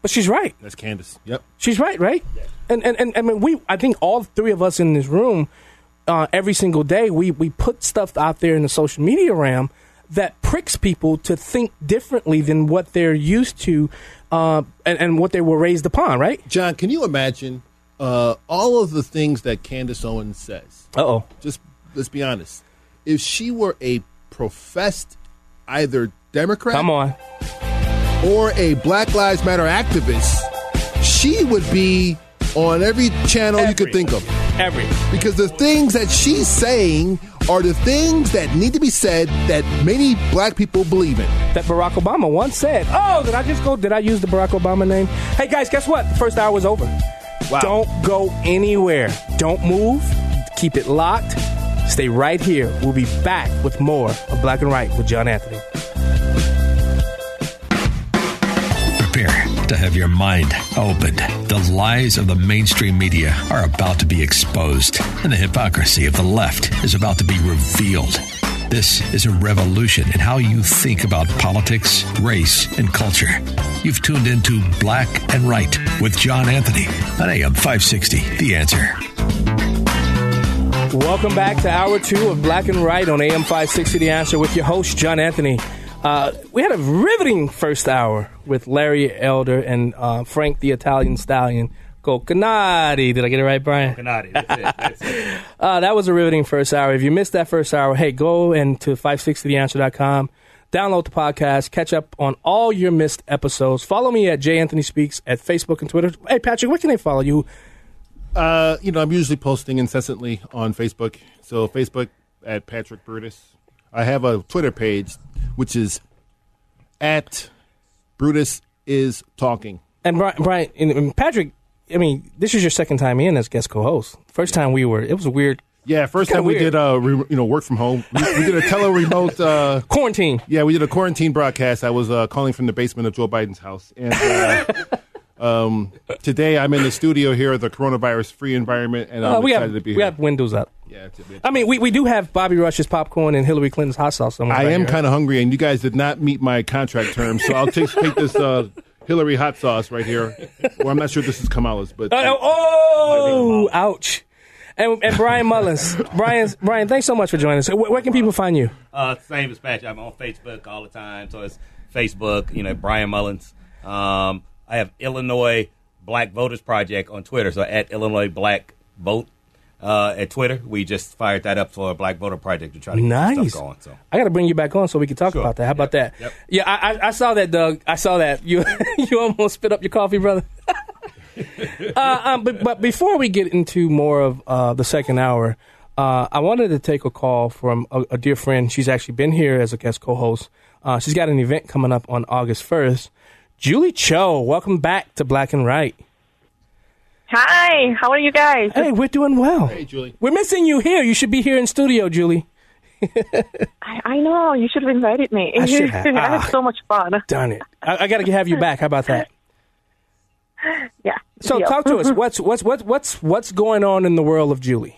But she's right. That's Candace. Yep. She's right, right? Yeah. And and and I mean, we I think all three of us in this room, uh, every single day, we we put stuff out there in the social media realm that pricks people to think differently than what they're used to, uh, and, and what they were raised upon, right? John, can you imagine uh, all of the things that Candace Owens says? Uh oh. Just let's be honest. If she were a professed either Democrat, come on, or a Black Lives Matter activist, she would be on every channel you could think of. Every. Because the things that she's saying are the things that need to be said that many black people believe in. That Barack Obama once said. Oh, did I just go? Did I use the Barack Obama name? Hey guys, guess what? The first hour is over. Don't go anywhere. Don't move. Keep it locked. Stay right here. We'll be back with more of Black and Right with John Anthony. To have your mind opened. The lies of the mainstream media are about to be exposed, and the hypocrisy of the left is about to be revealed. This is a revolution in how you think about politics, race, and culture. You've tuned into Black and Right with John Anthony on AM 560. The answer. Welcome back to hour two of Black and Right on AM 560 The Answer with your host, John Anthony. Uh, we had a riveting first hour with Larry Elder and uh, Frank the Italian Stallion. Coconate. Did I get it right, Brian? Coconate. That's it. That's it. Uh, that was a riveting first hour. If you missed that first hour, hey, go into 560theanswer.com, download the podcast, catch up on all your missed episodes. Follow me at J Anthony Speaks at Facebook and Twitter. Hey, Patrick, where can they follow you? Uh, you know, I'm usually posting incessantly on Facebook. So Facebook at Patrick Brutus. I have a Twitter page, which is at Brutus is talking. And Brian, Brian and Patrick, I mean, this is your second time in as guest co-host. First time we were, it was a weird. Yeah, first time we weird. did uh, re- you know, work from home. We, we did a tele remote uh, quarantine. Yeah, we did a quarantine broadcast. I was uh, calling from the basement of Joe Biden's house, and uh, um, today I'm in the studio here, the coronavirus free environment, and I'm Uh, we excited have to be we have windows up. Yeah, it's a bit- I mean, we, we do have Bobby Rush's popcorn and Hillary Clinton's hot sauce somewhere. I right am kind of hungry, and you guys did not meet my contract terms, so I'll take take this uh, Hillary hot sauce right here. Well, I'm not sure this is Kamala's, but Uh, oh, ouch. And, and Brian Mullins. Brian, Brian, thanks so much for joining us. Where, where can people find you? Uh, same as Patrick. I'm on Facebook all the time, so it's Facebook. You know, Brian Mullins. Um, I have Illinois Black Voters Project on Twitter, so at Illinois Black Vote uh, at Twitter. We just fired that up for a Black Voter Project to try to get Nice. stuff going. So I got to bring you back on so we can talk about that. How about that? Yeah, I, I, I saw that, Doug. I saw that. You you almost spit up your coffee, brother. uh, um, but, but before we get into more of uh, the second hour, uh, I wanted to take a call from a, a dear friend. She's actually been here as a guest co-host. Uh, she's got an event coming up on August first. Julie Cho, welcome back to Black and Right. Hi, how are you guys? Hey, we're doing well. Hey, Julie. We're missing you here. You should be here in studio, Julie. I, I know you should have invited me. I should have. I Ah. had so much fun. Darn it! I, I got to have you back. How about that? Yeah. So deal. talk to us. What's what's what's what's what's going on in the world of Julie?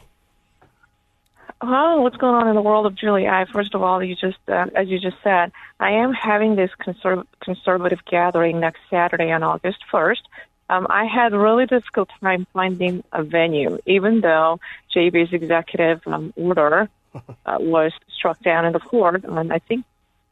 Oh, what's going on in the world of Julie? I first of all, you just uh, as you just said, I am having this conserv- conservative gathering next Saturday on August first. Um, I had a really difficult time finding a venue, even though JB's executive um, order uh, was struck down in the court on I think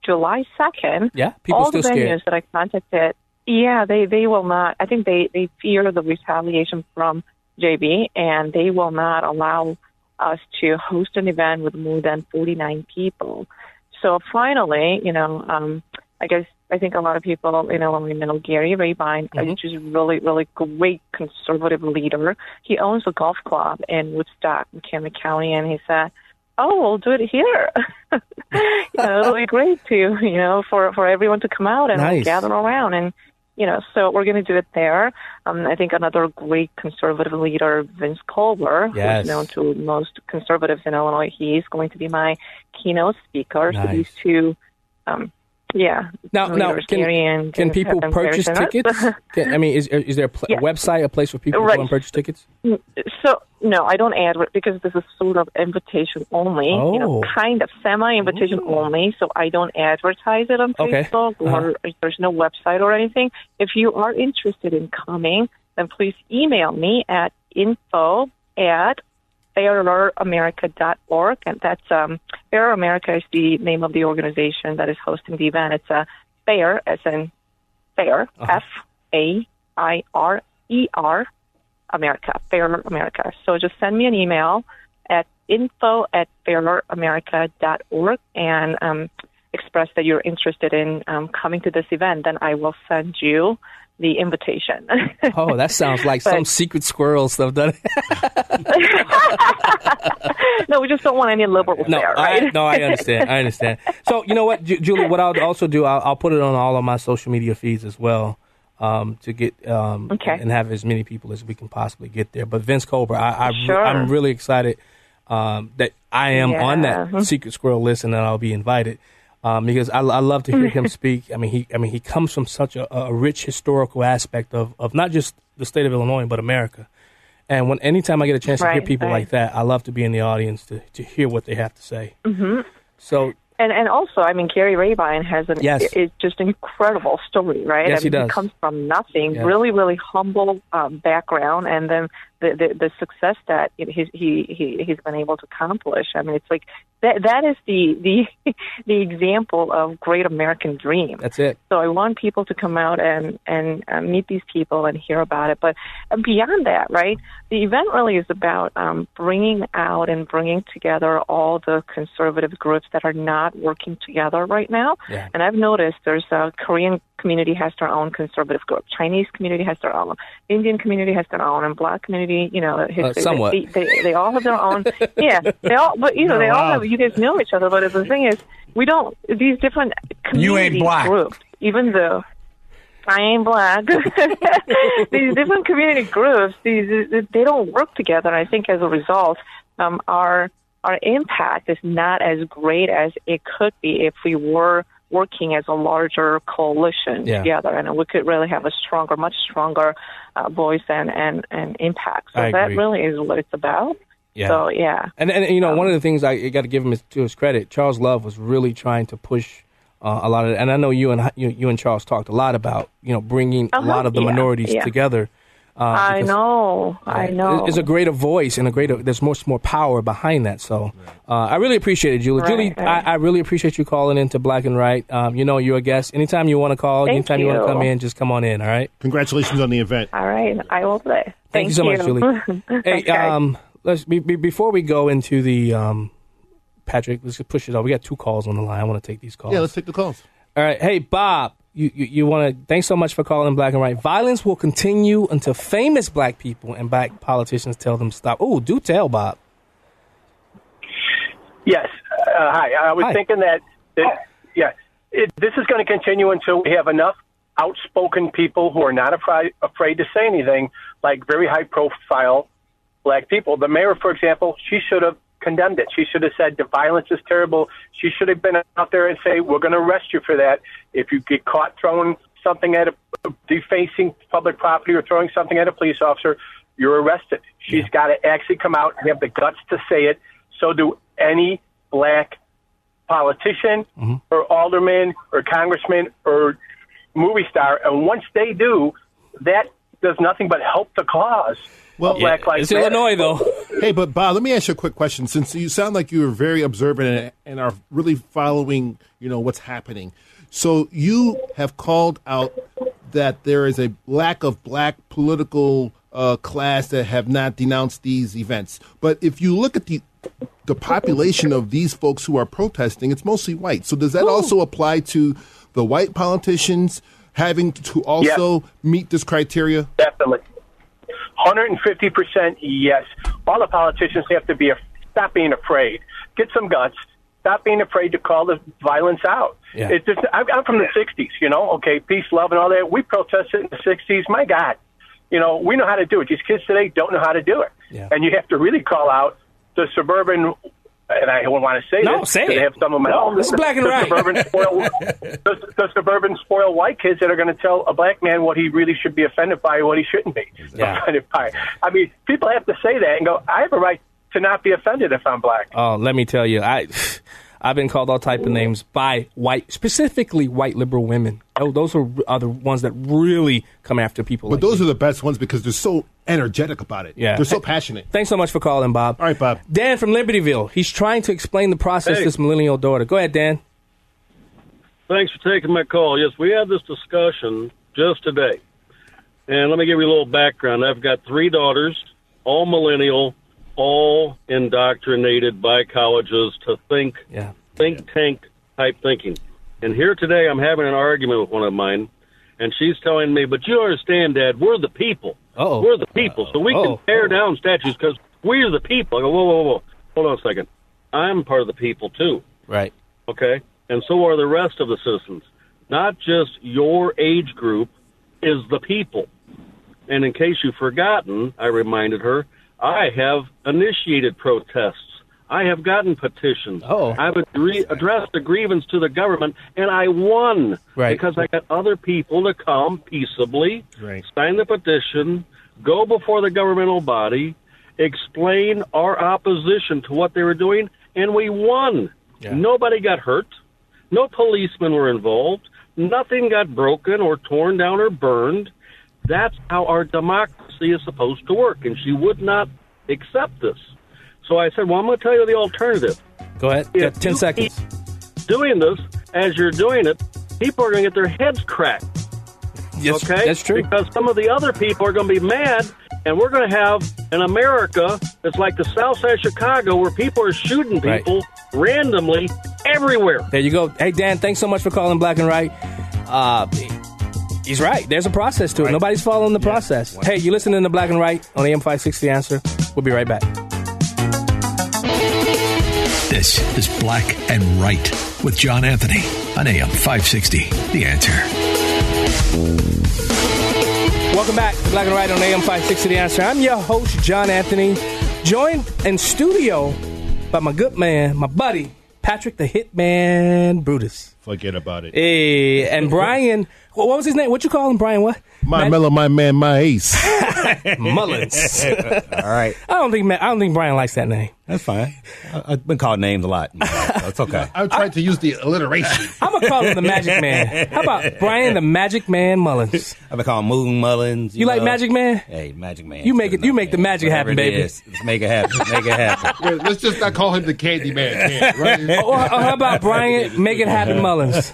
July second. Yeah, people all the venues scared. that I contacted, yeah, they they will not. I think they they fear the retaliation from JB, and they will not allow us to host an event with more than 49 people. So finally, you know, um, I guess I think a lot of people, you know, when we know Gary Rabine, Mm-hmm. which is really, really great conservative leader. He owns a golf club in Woodstock, McHenry County, and he said, "Oh, we'll do it here. you know, it'll be great to, you know, for for everyone to come out and Nice. gather around." And you know, so we're going to do it there. Um, I think another great conservative leader, Vince Culver, Yes. who's known to most conservatives in Illinois, he's going to be my keynote speaker. So these two, um, yeah. Now, now, can, can people have been very purchase tickets? Can, I mean, is is there a, pl- Yeah. website, a place where people can Right. go and purchase tickets? Mm, so no, I don't advert because this is sort of invitation only. You know, Oh. kind of semi-invitation oh. only. So I don't advertise it on Okay. Facebook uh-huh. or there's no website or anything. If you are interested in coming, then please email me at info at faireramerica.org. And that's um, Fair America is the name of the organization that is hosting the event. It's a fair, as in fair, F A I R E R America, Fair America. So just send me an email at info at fairamerica.org and um, express that you're interested in um, coming to this event. Then I will send you the invitation. Oh, that sounds like But- some secret squirrel stuff. Doesn't it? no, we just don't want any liberals No, there, I, no, I understand. I understand. So you know what, Ju- Julie? What I'll also do, I'll, I'll put it on all of my social media feeds as well um, to get um, Okay. and have as many people as we can possibly get there. But Vince Colbert, I, I Sure. I'm really excited um, that I am on Yeah. that secret squirrel list and that I'll be invited. Um, because I, I love to hear him speak. I mean, he, I mean, he comes from such a, a rich historical aspect of, of not just the state of Illinois, but America. And when anytime I get a chance to hear people right. like that, I love to be in the audience to, to hear what they have to say. hmm So And and also, I mean, Gary Rabine has an Yes. i- is just incredible story, right? Yes, I he mean, does. comes from nothing, Yeah. really, really humble um, background, and then the, the the success that he he he he's been able to accomplish. I mean, it's like that that is the the the example of great American dream. that's it. So I want people to come out and and uh, meet these people and hear about it. But uh, beyond that, right? The event really is about um, bringing out and bringing together all the conservative groups that are not working together right now. Yeah. And I've noticed there's a Korean community has their own conservative group, Chinese community has their own, Indian community has their own, and Black community, you know, his, Uh, somewhat. They, they they all have their own. yeah, they all, but you know, Oh, they all have. You guys know each other, but the thing is, we don't. These different You ain't community groups, even though I ain't black. these different community groups, these they don't work together. And I think as a result, um, our our impact is not as great as it could be if we were working as a larger coalition Yeah. together, and we could really have a stronger, much stronger uh, voice and, and and impact. So I that agree. really is what it's about. Yeah. So yeah. And and you know, one of the things I got to give him is, to his credit, Charles Love was really trying to push uh, a lot of, and I know you and you, you and Charles talked a lot about you know bringing a Uh-huh. lot of the Yeah, minorities yeah. together. Uh, I know, I know. It's a greater voice and a greater. There's much more power behind that. So, uh, I really appreciate it, Julie. Right, Julie, right. I, I really appreciate you calling into Black and Right. Um, you know, you're a guest. Anytime you want to call, Thank anytime you, want to come in, just come on in. All right. Congratulations on the event. All right, I will say. Thank, you so much, Julie. hey, Okay. um, let's be, be, before we go into the um, Patrick, let's just push it up. We got two calls on the line. I want to take these calls. Yeah, let's take the calls. All right. Hey, Bob, you, you, you want to, thanks so much for calling Black and Right Violence will continue until famous black people and black politicians tell them to stop. Oh, do tell, Bob. Yes. Uh, hi. I was Hi. thinking that, that yeah, it, this is going to continue until we have enough outspoken people who are not afraid, afraid to say anything, like very high profile black people. The mayor, for example, she should have condemned it. She should have said the violence is terrible. She should have been out there and say, we're going to arrest you for that. If you get caught throwing something at a defacing public property or throwing something at a police officer, you're arrested. She's got to actually come out and have the guts to say it. So do any black politician mm-hmm. or alderman or congressman or movie star. And once they do, that does nothing but help the cause. Well, of Black Lives Matter. Illinois, though. Hey, but Bob, let me ask you a quick question. Since you sound like you are very observant and, and are really following, you know, what's happening. So you have called out that there is a lack of black political uh, class that have not denounced these events. But if you look at the the population of these folks who are protesting, it's mostly white. So does that also apply to the white politicians having to also meet this criteria? Definitely. 150% yes. All the politicians have to be, a, stop being afraid. Get some guts stop being afraid to call the violence out. Yeah. It's just, I'm I'm from the '60s, you know. Okay, peace, love, and all that. We protested in the '60s. My God, you know, we know how to do it. These kids today don't know how to do it, Yeah. and you have to really call out the suburban. And I don't want to say No, this say because it. I have some of my No, own. this is black and white. Suburban spoil, the, the suburban spoiled white kids that are going to tell a black man what he really should be offended by and what he shouldn't be Yeah. offended by. I mean, people have to say that and go. I have a right to not be offended if I'm black. Oh, let me tell you, I I've been called all type of names by white, specifically white liberal women. Oh, those are, are the ones that really come after people. But like those are the best ones because they're so energetic about it. Yeah. They're so passionate. Thanks so much for calling, Bob. All right, Bob. Dan from Libertyville. He's trying to explain the process Hey. to his millennial daughter. Go ahead, Dan. Thanks for taking my call. Yes, we had this discussion just today. And let me give you a little background. I've got three daughters, all millennial, all indoctrinated by colleges to think Yeah. think tank type thinking. And here today I'm having an argument with one of mine and she's telling me, But you understand, Dad, we're the people. Oh. We're the people. So we Oh. can tear down statues because we're the people. I go, Whoa, whoa, whoa. Hold on a second. I'm part of the people too. Right. Okay? And so are the rest of the citizens. Not just your age group is the people. And in case you've forgotten, I reminded her, I have initiated protests. I have gotten petitions. Oh. I've agree- addressed the grievance to the government, and I won Right. because I got other people to come peaceably, Right. sign the petition, go before the governmental body, explain our opposition to what they were doing, and we won. Nobody got hurt. No policemen were involved. Nothing got broken or torn down or burned. That's how our democracy is supposed to work. And she would not accept this. So I said, Well, I'm going to tell you the alternative. Go ahead. If Got 10 you seconds. Doing this, as you're doing it, people are going to get their heads cracked. Yes, okay? that's true. Because some of the other people are going to be mad, and we're going to have an America that's like the South Side of Chicago where people are shooting Right. people randomly everywhere. There you go. Hey, Dan, thanks so much for calling Black and Right. Uh, he's right. There's a process to it. Nobody's following the process. Hey, you listening to Black and Right on AM 560 Answer. We'll be right back. This is Black and Right with John Anthony on AM 560. The answer. Welcome back to Black and Right on AM 560 The Answer. I'm your host, John Anthony, joined in studio by my good man, my buddy, Patrick the Hitman Brutus. Forget about it. Hey, and Brian, what was his name? What you call him, Brian? What? My mellow, my man, my ace. Mullins. All right. I don't think I don't think Brian likes that name. That's fine. I, I've been called names a lot. That's okay. I tried to use the alliteration. I'm gonna call him the Magic Man. How about Brian the Magic Man Mullins? I've been called Moon Mullins. You like know. Magic Man? Hey, Magic Man. You make it. You make the magic Whatever happen, baby. Let's make it happen. Make it happen. Let's just not call him the Candy Man. Can't, right? Or, or how about Brian make it happen Mullins?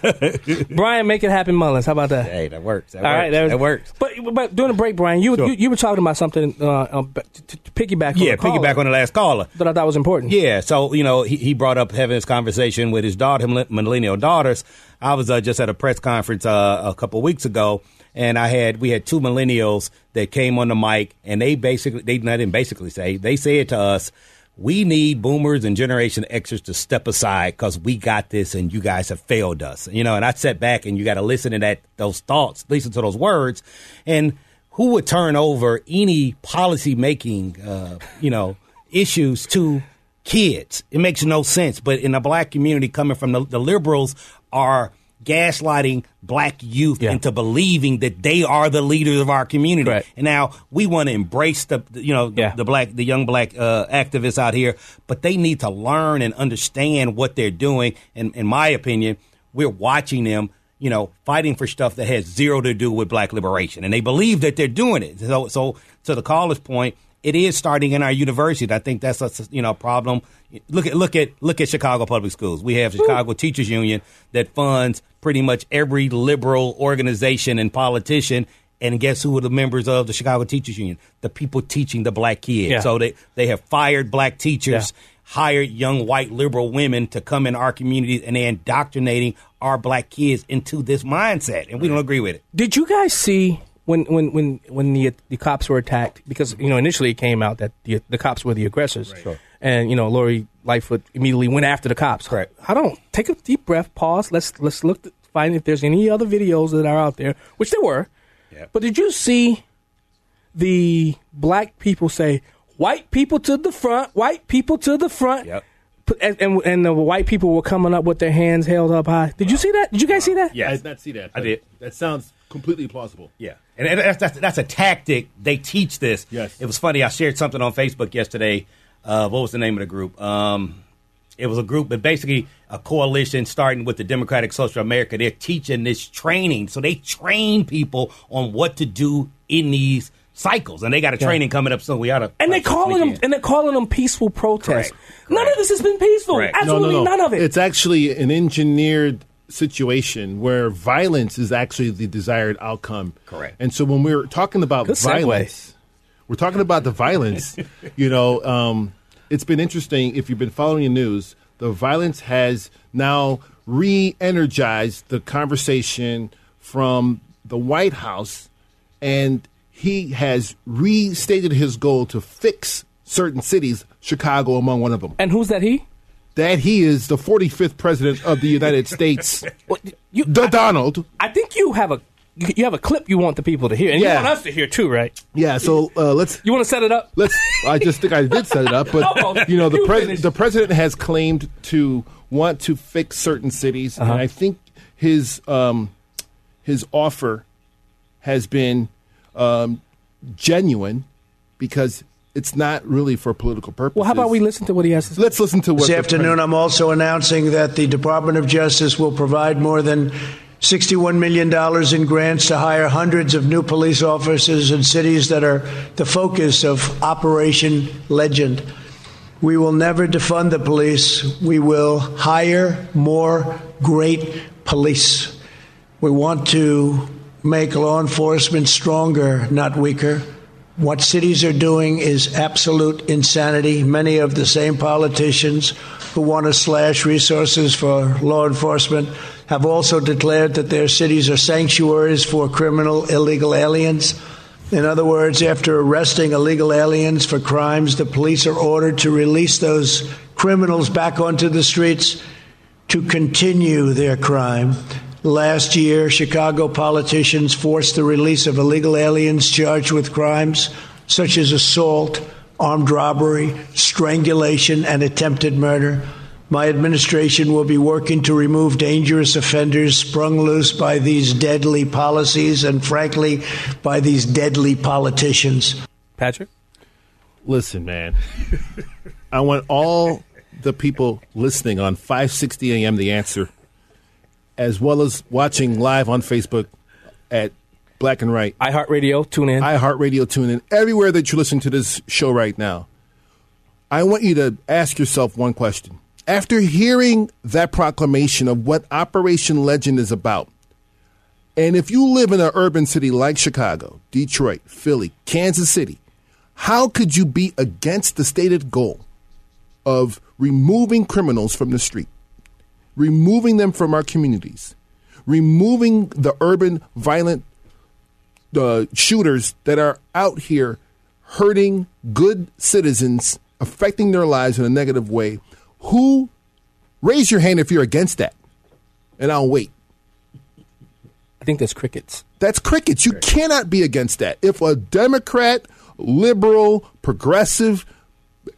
Brian make it happen Mullins. How about that? Hey, that works. That All works. right, that, that works. But but during the break, Brian, you Sure. you, you were talking about something uh, um, to, to piggyback. on Yeah, caller piggyback on the last caller. that I thought was important. Yeah, so you know he, he brought up having this conversation with his daughter, millennial daughters. I was uh, just at a press conference uh, a couple weeks ago, and I had we had two millennials that came on the mic, and they basically they didn't basically say they said to us, "We need boomers and Generation Xers to step aside because we got this, and you guys have failed us." You know, and I sat back and you got to listen to that those thoughts, listen to those words, and who would turn over any policy making, uh, you know, issues to kids? It makes no sense. But in the black community, coming from the, the liberals, are gaslighting black youth into believing that they are the leaders of our community. And now we want to embrace the, you know, the, the black, the young black uh, activists out here, but they need to learn and understand what they're doing. And in my opinion, we're watching them you know, fighting for stuff that has zero to do with black liberation. And they believe that they're doing it. So, so to the caller's point, it is starting in our university. I think that's a you know problem. Look at look at look at Chicago public schools. We have Chicago Teachers Union that funds pretty much every liberal organization and politician. And guess who are the members of the Chicago Teachers Union? The people teaching the black kids. Yeah. So they they have fired black teachers hired young white liberal women to come in our communities and they're indoctrinating our black kids into this mindset and we don't agree with it Did you guys see when when when when the the cops were attacked? Because you know initially it came out that the the cops were the aggressors, and you know Lori Lightfoot immediately went after the cops. Correct. I don't take a deep breath, pause. Let's let's look to find if there's any other videos that are out there, which there were. Yeah. But did you see the black people say, "White people to the front, white people to the front"? Yep. And, and, and the white people were coming up with their hands held up high. Did you see that? Did you guys see that? Yeah, I did not see that. I did. That sounds completely plausible. Yeah, and, and that's, that's that's a tactic. They teach this. Yes. It was funny. I shared something on Facebook yesterday. Uh, what was the name of the group? Um, it was a group, but basically a coalition starting with the Democratic Social America. They're teaching this training, so they train people on what to do in these cycles, and they got a Yeah. training coming up soon. We ought to And they calling them and they're calling them peaceful protests. None of this has been peaceful. Absolutely No, no, no. none of it. It's actually an engineered situation where violence is actually the desired outcome. Correct. And so when we're talking about Good segue. violence, we're talking about the violence. you know, um, it's been interesting if you've been following the news. The violence has now re-energized the conversation from the White House, and he has restated his goal to fix certain cities, Chicago among one of them. And who's that he? That he is the 45th president of the United States. the Donald. I think you have a you you have a clip you want the people to hear, and Yeah. you want us to hear too, right? Yeah, so uh, let's. You want to set it up? Let's. I just think I did set it up, but Oh, you know, the president the president has claimed to want to fix certain cities, Uh-huh. and I think his um, his offer has been um, genuine because it's not really for political purposes. Well, how about we listen to what he has to say? Let's listen to what This afternoon, I'm also announcing that the Department of Justice will provide more than $61 million in grants to hire hundreds of new police officers in cities that are the focus of Operation Legend. We will never defund the police. We will hire more great police. We want to make law enforcement stronger, not weaker. What cities are doing is absolute insanity. Many of the same politicians who want to slash resources for law enforcement have also declared that their cities are sanctuaries for criminal illegal aliens. In other words, after arresting illegal aliens for crimes, the police are ordered to release those criminals back onto the streets to continue their crime. Last year, Chicago politicians forced the release of illegal aliens charged with crimes such as assault, armed robbery, strangulation, and attempted murder. My administration will be working to remove dangerous offenders sprung loose by these deadly policies and, frankly, by these deadly politicians. Patrick? Listen, man. I want all the people listening on 560 AM The Answer, as well as watching live on Facebook at Black and Right. iHeartRadio, tune in. iHeartRadio, tune in. Everywhere that you listen to this show right now, I want you to ask yourself one question. After hearing that proclamation of what Operation Legend is about, and if you live in an urban city like Chicago, Detroit, Philly, Kansas City, how could you be against the stated goal of removing criminals from the street, removing them from our communities, removing the urban violent uh, shooters that are out here hurting good citizens, affecting their lives in a negative way? Who raise your hand if you're against that? And I'll wait. I think that's crickets. That's crickets. You cannot be against that. If a Democrat, liberal, progressive,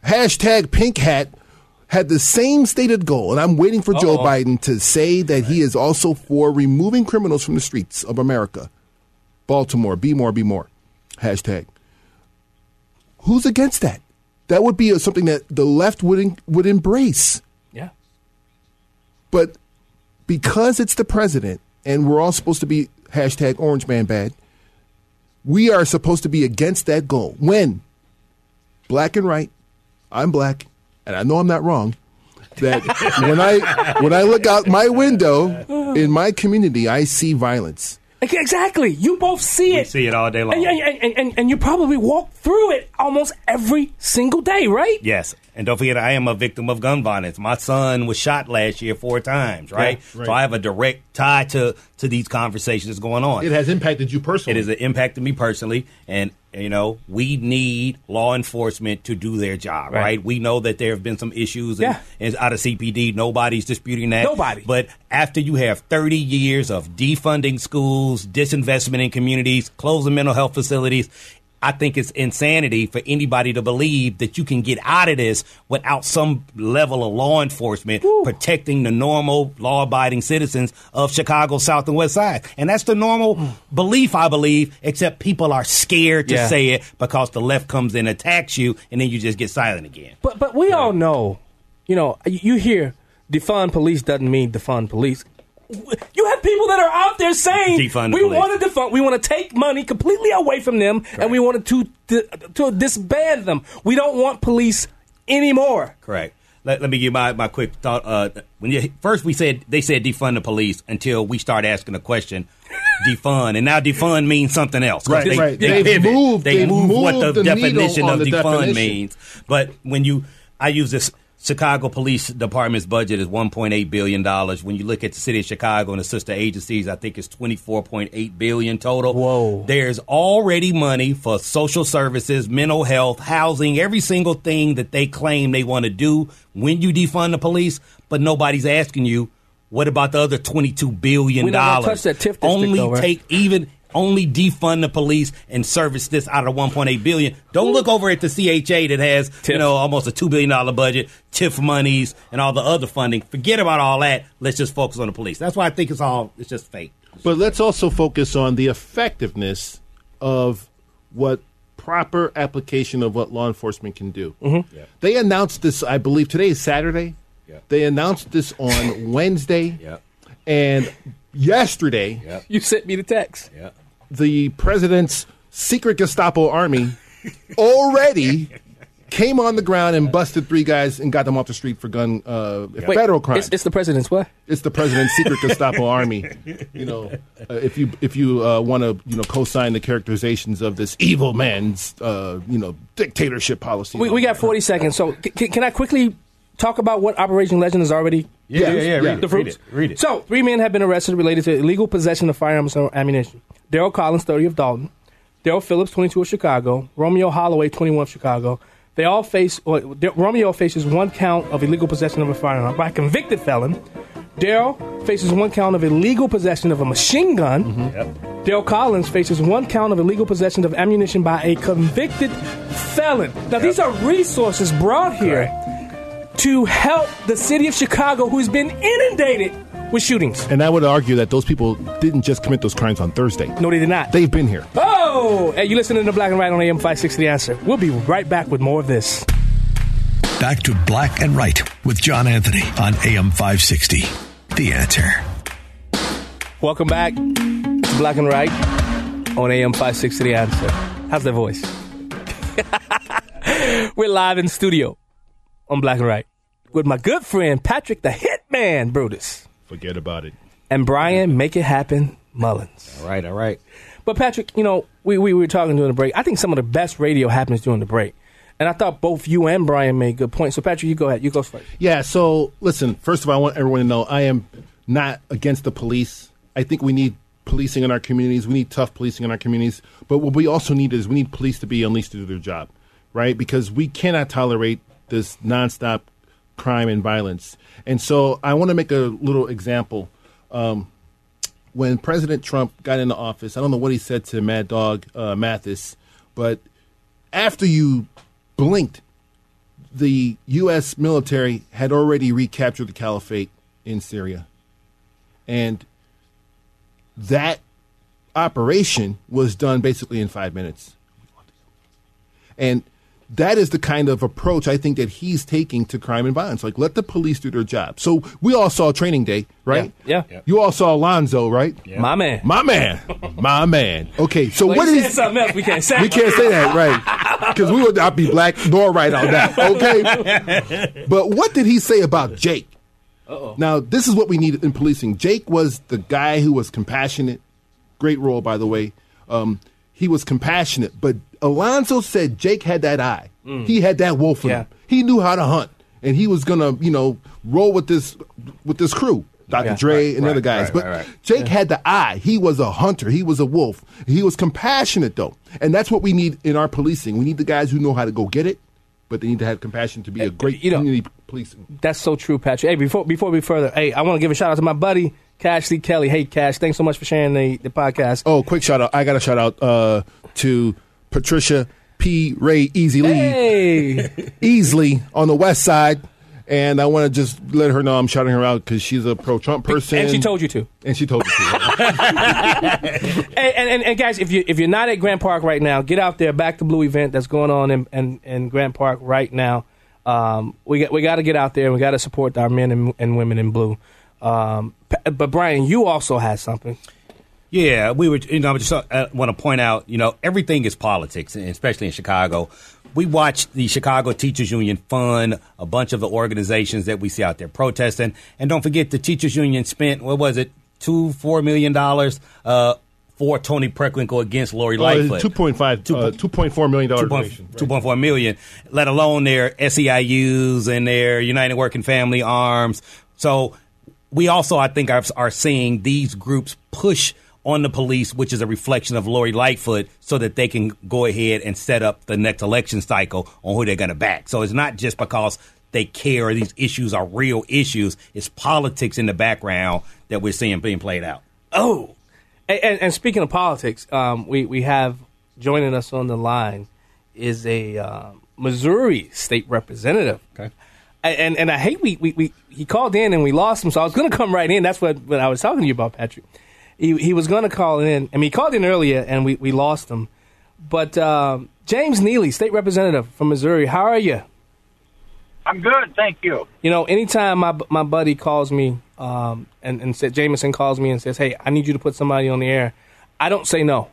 hashtag pink hat had the same stated goal, and I'm waiting for Joe Uh-oh. Biden to say that he is also for removing criminals from the streets of America. Baltimore, be more, be more. Hashtag. Who's against that? That would be something that the left would en- would embrace. Yeah. But because it's the president and we're all supposed to be hashtag orange man bad, we are supposed to be against that goal. When black and right, I'm black, and I know I'm not wrong. That when I when I look out my window in my community, I see violence. Exactly. You both see We it. see it all day long. And, and, and, and, and you probably walk through it almost every single day, right? Yes. And don't forget, I am a victim of gun violence. My son was shot last year four times, right? Yeah, right. So I have a direct tie to to these conversations going on. It has impacted you personally. It has impacted me personally, and you know we need law enforcement to do their job, Right. right? We know that there have been some issues and, Yeah. and out of CPD. Nobody's disputing that. Nobody. But after you have 30 years of defunding schools, disinvestment in communities, closing mental health facilities. I think it's insanity for anybody to believe that you can get out of this without some level of law enforcement protecting the normal law abiding citizens of Chicago South and West Side. And that's the normal hmm. belief, I believe, except people are scared to Yeah. say it because the left comes and attacks you and then you just get silent again. But but we all know, you know, you hear defund police doesn't mean defund police. You have people that are out there saying Defund we police. want to defund, we want to take money completely away from them, and we wanted to, to to disband them. We don't want police anymore. Correct. Let, let me give my, my quick thought. Uh, when you first we said they said defund the police until we start asking the question, defund, and now defund means something else. Right, they, right. They, They've pivot. moved- they they've move what the, the definition of the defund definition. means. But when you, I use this. Chicago Police Department's budget is 1.8 billion dollars. When you look at the city of Chicago and the sister agencies, I think it's 24.8 billion total. Whoa! There's already money for social services, mental health, housing, every single thing that they claim they want to do when you defund the police. But nobody's asking you, what about the other 22 billion We not gonna dollars? touch that TIF district, Only though, right? take even only defund the police and service this out of 1.8 billion. Don't look over at the CHA that has you know almost a two billion dollar budget, TIF monies, and all the other funding. Forget about all that. Let's just focus on the police. That's why I think it's all it's just fake. But let's also focus on the effectiveness of what proper application of what law enforcement can do. Mm-hmm. Yeah. They announced this, I believe, today is Saturday. Yeah. They announced this on Wednesday. Yeah. And yesterday, You sent me the text. The president's secret Gestapo army already came on the ground and busted three guys and got them off the street for gun uh, Wait, federal crimes. It's, it's the president's what? It's the president's secret Gestapo army. You know, uh, if you if you uh, want to you know co-sign the characterizations of this evil man's uh, you know dictatorship policy. We, we got 40 seconds. So c- can I quickly talk about what Operation Legend is already Yeah, yeah, yeah, read it, the read it, read it. So three men have been arrested related to illegal possession of firearms and ammunition. Daryl Collins, 30 of Dolton. Daryl Phillips, 22 of Chicago. Romeo Holloway, 21 of Chicago. They all face, or, Romeo faces one count of illegal possession of a firearm by a convicted felon. Daryl faces one count of illegal possession of a machine gun. Mm-hmm. Daryl Collins faces one count of illegal possession of ammunition by a convicted felon. Now, these are resources brought here to help the city of Chicago, who's been inundated with shootings. And I would argue that those people didn't just commit those crimes on Thursday. No, they did not. They've been here. Oh, hey, you listening to Black and Right on AM 560 The Answer. We'll be right back with more of this. Back to Black and Right with John Anthony on AM 560. The answer. Welcome back to Black and Right on AM 560 The Answer. How's that voice? We're live in studio on Black and Right with my good friend Patrick the Hitman Brutus Forget about it. and Brian Make It Happen Mullins. All right, all right. But Patrick, you know, we, we were talking during the break. I think some of the best radio happens during the break. And I thought both you and Brian made good points. So Patrick, you go ahead. You go first. Yeah, so listen, first of all, I want everyone to know I am not against the police. I think we need policing in our communities. We need tough policing in our communities. But what we also need is we need police to be unleashed to do their job, right? Because we cannot tolerate this nonstop crime and violence. And so I want to make a little example. Um, when President Trump got into office, I don't know what he said to Mad Dog uh, Mattis, but after you blinked, the U.S. military had already recaptured the caliphate in Syria. And that operation was done basically in five minutes. And that is the kind of approach I think that he's taking to crime and violence. Like, let the police do their job. So we all saw Training Day, right? Yeah. Yeah. You all saw Alonzo, right? Yeah. My man. My man. My man. Okay, so Well, what he something else we can't say. we can't say that, right? Because we would not be black nor right on that. Okay. But what did he say about Jake? Uh-oh. Now, this is what we need in policing. Jake was the guy who was compassionate. Great role, by the way. Um, he was compassionate, but Alonzo said Jake had that eye. Mm. He had that wolf in Yeah. him. He knew how to hunt, and he was gonna, you know, roll with this with this crew. Dr. Yeah, Dre right, and right, other guys. right, but. Jake had the eye. He was a hunter. He was a wolf. He was compassionate though. And that's what we need in our policing. We need the guys who know how to go get it, but they need to have compassion to be a great community policing. That's so true, Patrick. Hey, before before we further, hey, I want to give a shout out to my buddy Cash Lee Kelly. Hey, Cash, thanks so much for sharing the, the podcast. Oh, quick shout out. I got a shout out uh, to Patricia P. Ray Easy Hey. Easley on the west side. And I want to just let her know I'm shouting her out because she's a pro Trump person. And she told you to. And she told you to. and, and, and guys, if you if you're not at Grant Park right now, get out there. Back to Blue event that's going on in, in, in Grant Park right now. Um, we got we got to get out there. and We got to support our men and, and women in blue. Um, but Brian, you also had something. Yeah, we were. You know, I just uh, want to point out. You know, everything is politics, especially in Chicago. We watched the Chicago Teachers Union fund a bunch of the organizations that we see out there protesting, and don't forget the teachers union spent what was it, two four million dollars uh, for Toni Preckwinkle against Lori Uh, Lightfoot. 2.5, uh, $2.4 million Two point- donation. 2.4 million, let alone their SEIUs and their United Working Family Arms. So we also, I think, are, are seeing these groups push on the police, which is a reflection of Lori Lightfoot, so that they can go ahead and set up the next election cycle on who they're going to back. So it's not just because they care these issues are real issues. It's politics in the background that we're seeing being played out. Oh, and, and, and speaking of politics, um, we we have joining us on the line is a uh, Missouri state representative. Okay. And and I hate we, we, we he called in and we lost him, so I was going to come right in. That's what, what I was talking to you about, Patrick. He he was going to call in. I mean, he called in earlier and we, we lost him. But um, James Neely, state representative from Missouri, how are you? I'm good, thank you. You know, anytime my my buddy calls me um, and and said Jameson calls me and says, "Hey, I need you to put somebody on the air," I don't say no.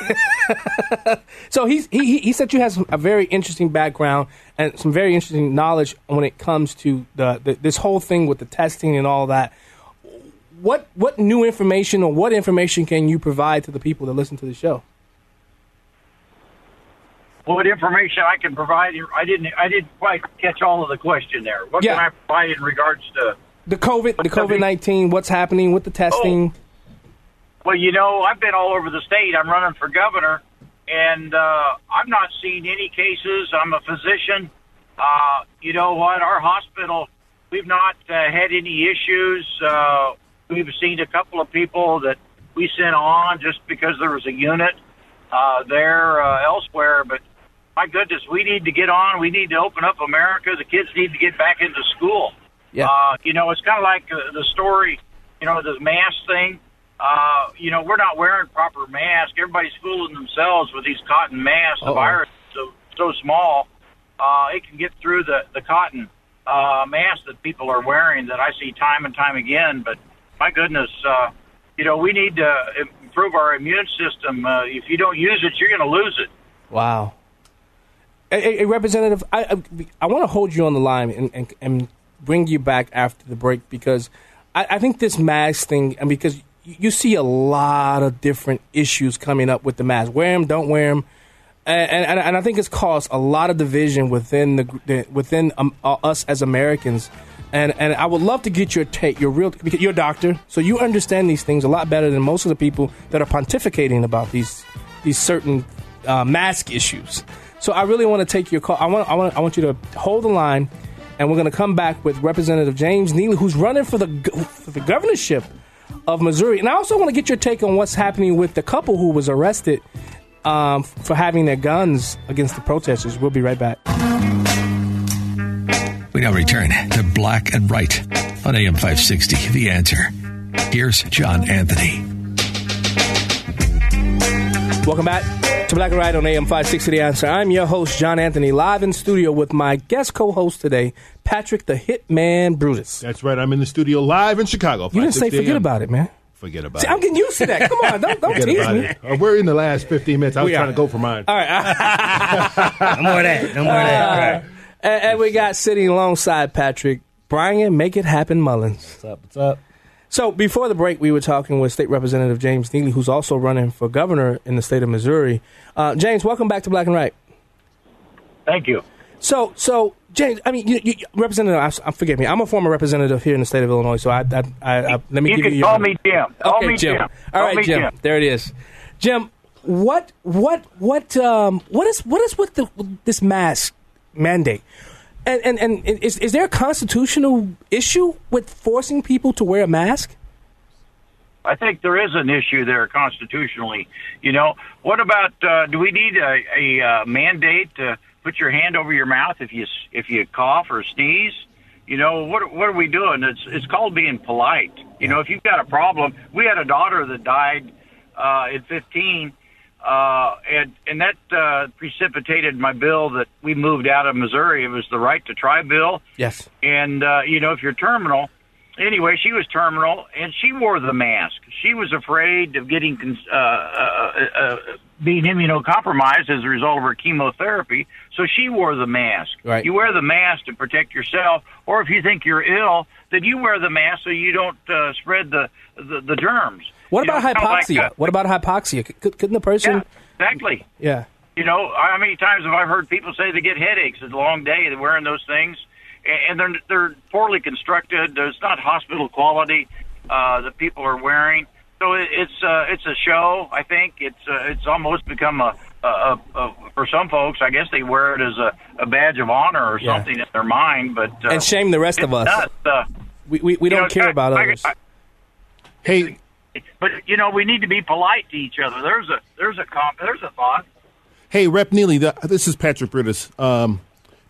so he's, he he he said you have a very interesting background and some very interesting knowledge when it comes to the, the this whole thing with the testing and all that. What what new information or what information can you provide to the people that listen to the show? What information I can provide? I didn't. I didn't quite catch all of the question there. What Yeah. can I provide in regards to? The COVID the COVID nineteen, what's happening with the testing? Well, you know, I've been all over the state. I'm running for governor, and uh, I'm not seeing any cases. I'm a physician. Uh, you know what? Our hospital, we've not uh, had any issues. Uh, we've seen a couple of people that we sent on just because there was a unit uh, there uh, elsewhere, but my goodness, we need to get on. We need to open up America. The kids need to get back into school. Yeah. Uh, you know, it's kind of like uh, the story, you know, the mask thing. Uh, you know, we're not wearing proper masks. Everybody's fooling themselves with these cotton masks. The Uh-oh. virus is so, so small, uh, it can get through the, the cotton uh, mask that people are wearing that I see time and time again. But my goodness, uh, you know, we need to improve our immune system. Uh, if you don't use it, you're going to lose it. Wow. A- a representative, I, I, I want to hold you on the line and, and, and bring you back after the break because I, I think this mask thing, and because you- see a lot of different issues coming up with the mask. Wear them, don't wear them. And, and, and I think it's caused a lot of division within the, the within um, uh, us as Americans. And and I would love to get your take, your real because you're a doctor, so you understand these things a lot better than most of the people that are pontificating about these these certain uh, mask issues. So I really want to take your call. I want I want I want you to hold the line, and we're going to come back with Representative James Neely, who's running for the for the governorship of Missouri. And I also want to get your take on what's happening with the couple who was arrested um, for having their guns against the protesters. We'll be right back. We now return to Black and Right on AM 560. The answer. Here's John Anthony. Welcome back to Black and Right on AM 560 The Answer. I'm your host, John Anthony, live in studio with my guest co host today, Patrick the Hitman Brutus. That's right. I'm in the studio live in Chicago. You didn't say forget a.m. about it, man. Forget about See, it. I'm getting used to that. Come on, don't, don't Forget tease about me. it. Uh, we're in the last 15 minutes. I was We trying are. to go for mine. All right. No more of that. No more of that. All right. And, and we got sitting alongside Patrick, Brian Make It Happen Mullins. What's up? What's up? So before the break, we were talking with State Representative James Neely, who's also running for governor in the state of Missouri. Uh, James, welcome back to Black and Right. Thank you. So, so James, I mean, you, you, Representative, I, I, forgive me. I'm a former representative here in the state of Illinois, so I, I, I, I let me you give can you your. call me Jim. Call okay, me Jim. Jim. All Call right, me Jim. Jim. There it is. Jim, what, what, what, um, what is, what is with the with this mask mandate? And and and is is there a constitutional issue with forcing people to wear a mask? I think there is an issue there constitutionally. You know, what about uh, do we need a, a uh, mandate to put your hand over your mouth if you if you cough or sneeze? You know, what what are we doing? It's it's called being polite. You know, if you've got a problem, we had a daughter that died uh, at 15, uh, and and that uh, precipitated my bill that we moved out of Missouri. It was the right to try bill. Yes. And uh, you know, if you're terminal, anyway, she was terminal, and she wore the mask. She was afraid of getting cons- uh, uh, uh, being immunocompromised as a result of her chemotherapy. So she wore the mask. Right. You wear the mask to protect yourself, or if you think you're ill, then you wear the mask so you don't uh, spread the, the the germs. What about know, kinda like, hypoxia? uh, what about hypoxia? C- couldn't the person? yeah, exactly. Yeah. You know, how many times have I heard people say they get headaches? It's a long day. They're wearing those things, and they're they're poorly constructed. It's not hospital quality uh, that people are wearing. So it, it's uh, it's a show. I think it's uh, it's almost become a, a, a, a for some folks. I guess they wear it as a, a badge of honor or Yeah. something in their mind. But uh, And shame the rest of us. nuts. Uh, We we, we don't know, care I- about I- others. I- Hey, but you know, we need to be polite to each other. There's a there's a comp there's a thought. Hey, Rep Neely, th- this is Patrick Brutus. Um,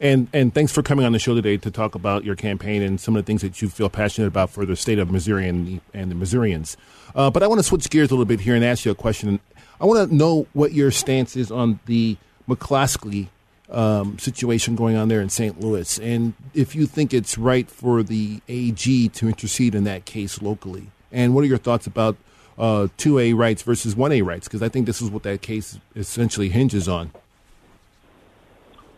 and, and thanks for coming on the show today to talk about your campaign and some of the things that you feel passionate about for the state of Missouri and the, and the Missourians. Uh, but I want to switch gears a little bit here and ask you a question. I want to know what your stance is on the McCloskey um, situation going on there in St. Louis, and if you think it's right for the AG to intercede in that case locally. And what are your thoughts about uh, 2A rights versus 1A rights? Because I think this is what that case essentially hinges on.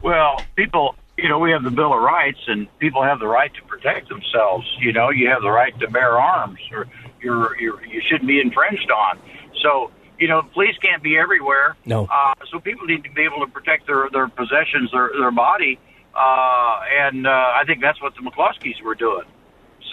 Well, people, you know, we have the Bill of Rights, and people have the right to protect themselves. You know, you have the right to bear arms, or you're, you're you shouldn't be infringed on. So, you know, police can't be everywhere. No. Uh, so people need to be able to protect their their possessions, their their body, uh, and uh, I think that's what the McCloskeys were doing.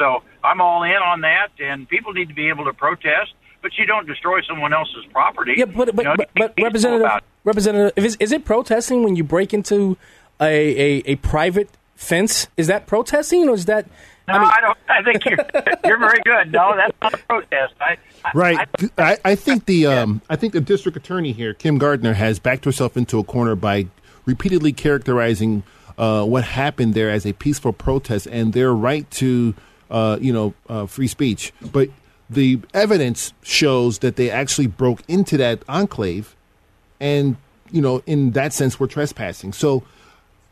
So I'm all in on that, and people need to be able to protest, but you don't destroy someone else's property. Yeah, but but, You know, but, but representative representative, if it's, is it protesting when you break into a, a, a private fence? Is that protesting, or is that? No, I, don't. I think you're you're very good. No, that's not a protest. I, I Right. I, I think the um, I think the district attorney here, Kim Gardner, has backed herself into a corner by repeatedly characterizing uh, what happened there as a peaceful protest and their right to uh, you know uh, free speech. But the evidence shows that they actually broke into that enclave, and you know in that sense were trespassing. So,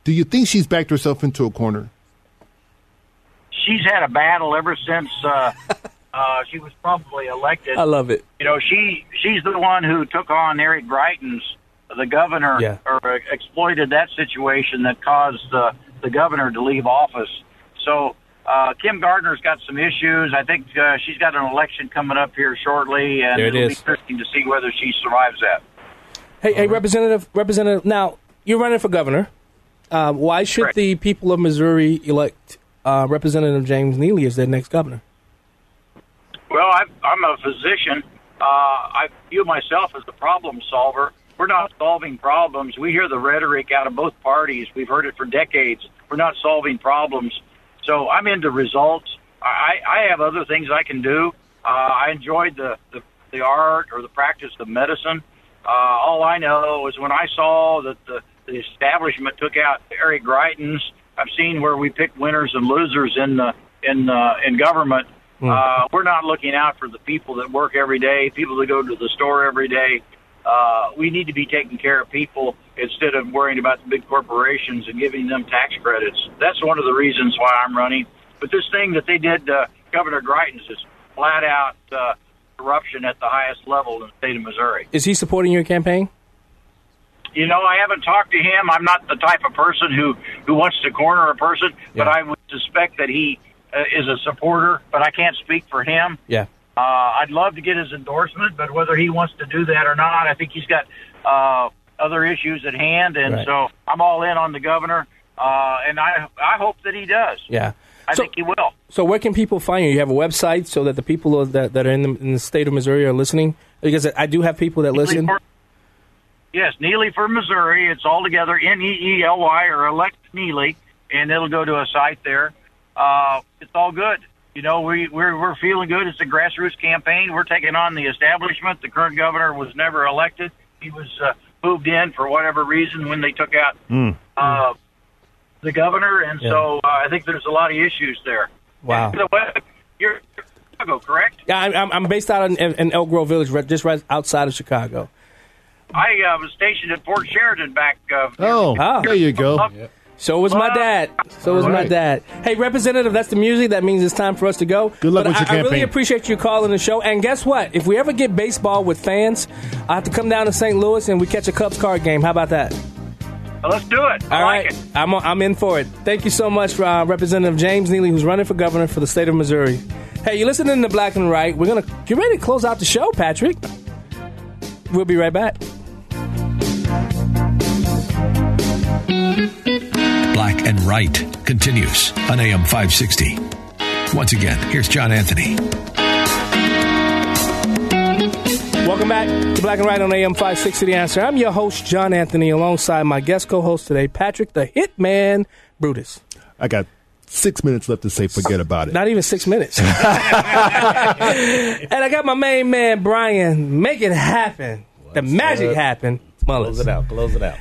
do you think she's backed herself into a corner? she's had a battle ever since uh, uh, she was probably elected. I love it. You know, she she's the one who took on Eric Greitens, the governor, Yeah. or exploited that situation that caused uh, the governor to leave office. So uh, Kim Gardner's got some issues. I think uh, she's got an election coming up here shortly, and There it it'll is. be interesting to see whether she survives that. Hey, hey, representative, representative. Now you're running for governor. Uh, why should the people of Missouri elect uh, Representative James Neely as their next governor? Well, I, I'm a physician. Uh, I view myself as a problem solver. We're not solving problems. We hear the rhetoric out of both parties. We've heard it for decades. We're not solving problems. So I'm into results. I, I have other things I can do. Uh, I enjoyed the, the, the art or the practice of medicine. Uh, all I know is when I saw that the, the establishment took out Eric Greitens, I've seen where we pick winners and losers in the in uh, in government. Uh, we're not looking out for the people that work every day, people that go to the store every day. Uh, we need to be taking care of people instead of worrying about the big corporations and giving them tax credits. That's one of the reasons why I'm running. But this thing that they did, uh, Governor Greitens, is flat out uh, corruption at the highest level in the state of Missouri. Is he supporting your campaign? You know, I haven't talked to him. I'm not the type of person who who wants to corner a person, but I would suspect that he uh, is a supporter. But I can't speak for him. Yeah. Uh, I'd love to get his endorsement, but whether he wants to do that or not, I think he's got uh, other issues at hand, and Right. so I'm all in on the governor. uh, and I I hope that he does. Yeah. I think he will. So where can people find you? You have a website so that the people that, that are in the, in the state of Missouri are listening? Because I do have people that listen. For, yes, Neely for Missouri. It's all together, N E E L Y, or elect Neely, and it'll go to a site there. Uh, it's all good. You know, we, we're, we're feeling good. It's a grassroots campaign. We're taking on the establishment. The current governor was never elected. He was uh, moved in for whatever reason when they took out Hmm. uh, the governor, and Yeah. so uh, I think there's a lot of issues there. Wow. By the way, You're Chicago, correct? Yeah, I'm- I'm, I'm based out in, in Elk Grove Village, just right outside of Chicago. I uh, was stationed at Fort Sheridan back. Uh, Oh, Ah. there you go. So was my dad. So was All my right. dad. Hey, Representative, that's the music. That means it's time for us to go. Good luck but with your I, I really appreciate you calling the show. And guess what? If we ever get baseball with fans, I have to come down to St. Louis and we catch a Cubs card game. How about that? Well, let's do it. All right, I'm I'm in for it. Thank you so much, uh, Representative James Neely, who's running for governor for the state of Missouri. Hey, you're listening to Black and Right. We're gonna get ready to close out the show, Patrick. We'll be right back. And Right continues on AM 560. Once again, here's John Anthony. Welcome back to Black and Right on AM 560 The Answer. I'm your host, John Anthony, alongside my guest co host today, Patrick the Hitman Brutus. I got six minutes left to say forget about it. Not even six minutes. and I got my main man, Brian. Make it happen. the magic up? happen. Mullins. Close it out. Close it out.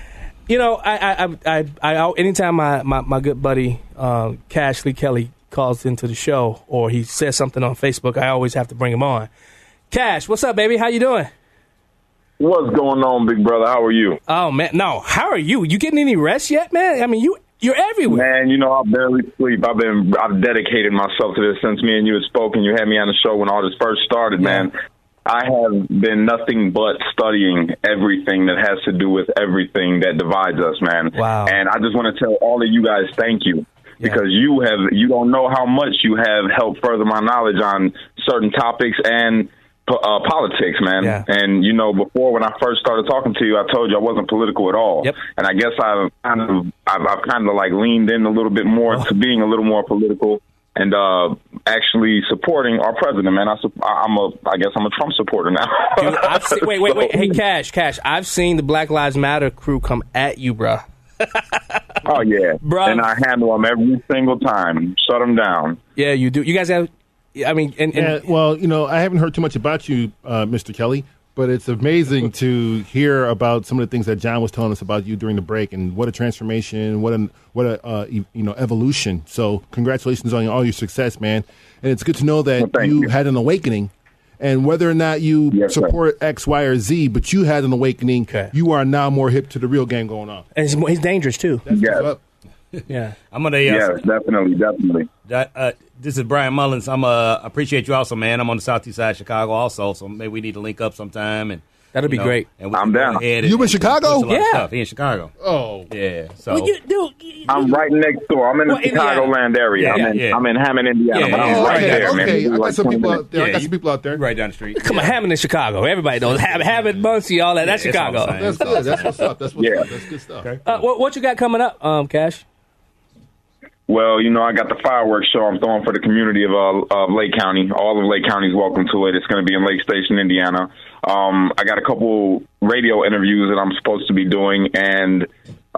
You know, I, I, I, I, I anytime my, my, my good buddy uh, Cash Lee Kelly calls into the show or he says something on Facebook, I always have to bring him on. Cash, what's up, baby? How you doing? What's going on, big brother? How are you? Oh man, no. How are you? You getting any rest yet, man? I mean, you you're everywhere. Man, you know I barely sleep. I've been I've dedicated myself to this since me and you had spoken. You had me on the show when all this first started, man. I have been nothing but studying everything that has to do with everything that divides us, man. Wow. And I just want to tell all of you guys thank you. Because you have you don't know how much you have helped further my knowledge on certain topics and uh, politics, man. Yeah. And you know, before when I first started talking to you, I told you I wasn't political at all. Yep. And I guess I've kind of I've, I've kind of like leaned in a little bit more Oh. to being a little more political and uh actually supporting our president, man. I sup- I- I'm a I guess I'm a Trump supporter now. Dude, I've seen, wait, wait, wait. Hey, Cash, Cash. I've seen the Black Lives Matter crew come at you, bruh. oh yeah, bro. and I handle them every single time. Shut them down. Yeah, you do. You guys have. I mean, and, and Yeah, well, you know, I haven't heard too much about you, uh, Mr. Kelly, but it's amazing to hear about some of the things that John was telling us about you during the break, and what a transformation, what a what a uh, you know evolution. So, congratulations on all your success, man. And it's good to know that you, had an awakening. And whether or not you support X, Y, or Z, but you had an awakening, you are now more hip to the real game going on. and he's, he's dangerous too. Yeah. Yeah. I'm gonna. Uh, Yes, definitely, definitely. That, uh, this is Brian Mullins. I'm uh, appreciate you also, man. I'm on the southeast side of Chicago also, so maybe we need to link up sometime and That'd you be know, great. And I'm down. ahead You and- in Chicago? push a lot of Yeah. stuff. He in Chicago. Oh, yeah. So Well, you, dude, I'm right next door. I'm in the Well, Indiana. Chicagoland area. Yeah, I'm, in, yeah. I'm in Hammond, Indiana, Yeah, but I'm yeah. right Okay, there, man. okay. I got like some people minutes. out there. I got you- some people out there. right down the street. Come on, Hammond in Chicago. Everybody knows Ham- Hammond, Muncie, all that. That's Yeah, that's Chicago. what That's good. That's what's up. That's what's Yeah. up. That's good stuff. Uh, what, what you got coming up, um, Cash? Well, you know, I got the fireworks show I'm throwing for the community of, uh, of Lake County. All of Lake County is welcome to it. It's going to be in Lake Station, Indiana. Um, I got a couple radio interviews that I'm supposed to be doing, and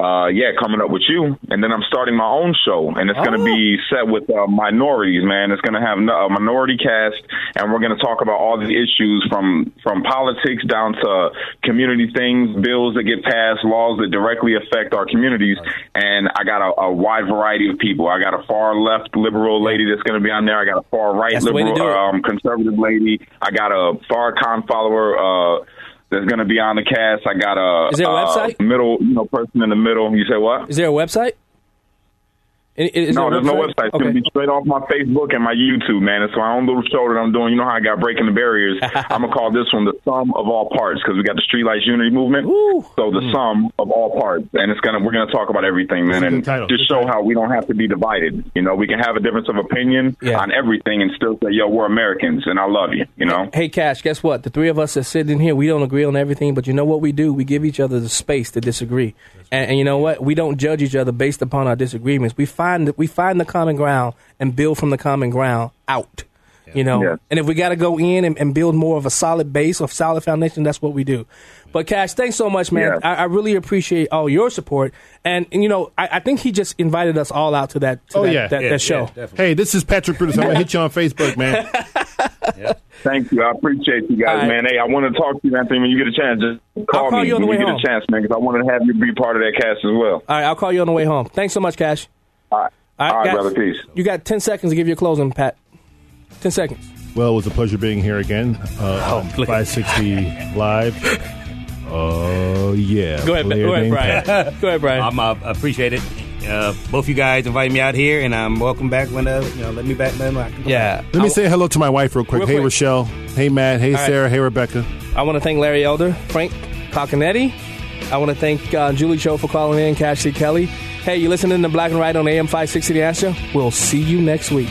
uh, yeah, coming up with you. And then I'm starting my own show, and it's going to be set with uh, minorities. Man, it's going to have a minority cast, and we're going to talk about all the issues from from politics down to community things, bills that get passed, laws that directly affect our communities. And I got a, a wide variety of people. I got a far left liberal lady that's going to be on there. I got a far right That's the way to liberal um, conservative lady. I got a far con follower. Uh, that's going to be on the cast. I got a, Is there a uh, website? middle, you know, person in the middle. You say what? Is there a website? Is- is no, there a there's no website? website. It's Okay. gonna be straight off my Facebook and my YouTube, man. It's my own little show that I'm doing. You know how I got breaking the barriers. I'm gonna call this one the sum of all parts because we got the Streetlights Unity movement. So the sum of all parts, and it's gonna we're gonna talk about everything, man, and title. just show how we don't have to be divided. You know, we can have a difference of opinion on everything and still say, "Yo, we're Americans," and I love you. You know. Hey, Cash, guess what? The three of us that sitting here, we don't agree on everything, but you know what we do? We give each other the space to disagree. And, and you know what? We don't judge each other based upon our disagreements. We find we find the common ground and build from the common ground out. You know, Yeah. and if we got to go in and, and build more of a solid base, of solid foundation, that's what we do. But Cash, thanks so much, man. I, I really appreciate all your support. And, and you know, I, I think he just invited us all out to that. To Oh that, yeah, that, that show. hey, this is Patrick Brutus. I'm gonna hit you on Facebook, man. Thank you. I appreciate you guys, man. Hey, I want to talk to you, Anthony, when you get a chance. Just call, call me you on the when way you get a chance, man, because I want to have you be part of that cast as well. All right, I'll call you on the way home. Thanks so much, Cash. All right. All right, All right, guys, brother. Peace. You got 10 seconds to give your closing, Pat. 10 seconds. Well, it was a pleasure being here again. Uh, Oh, 560 live. Oh yeah. Go ahead, Player go ahead, Brian. Pat. Go ahead, Brian. I'm uh, appreciate it. Uh, both you guys invited me out here, and I'm welcome back when uh, you know let me back when I can come Yeah. Let me say hello to my wife real quick. Real hey quick. Rochelle. Hey Matt. Hey All right. Sarah. Hey Rebecca. I want to thank Larry Elder, Frank Falconetti. I want to thank uh, Julie Cho for calling in, Cash C. Kelly. Hey, you listening to Black and Right on AM 560 The Answer? We'll see you next week.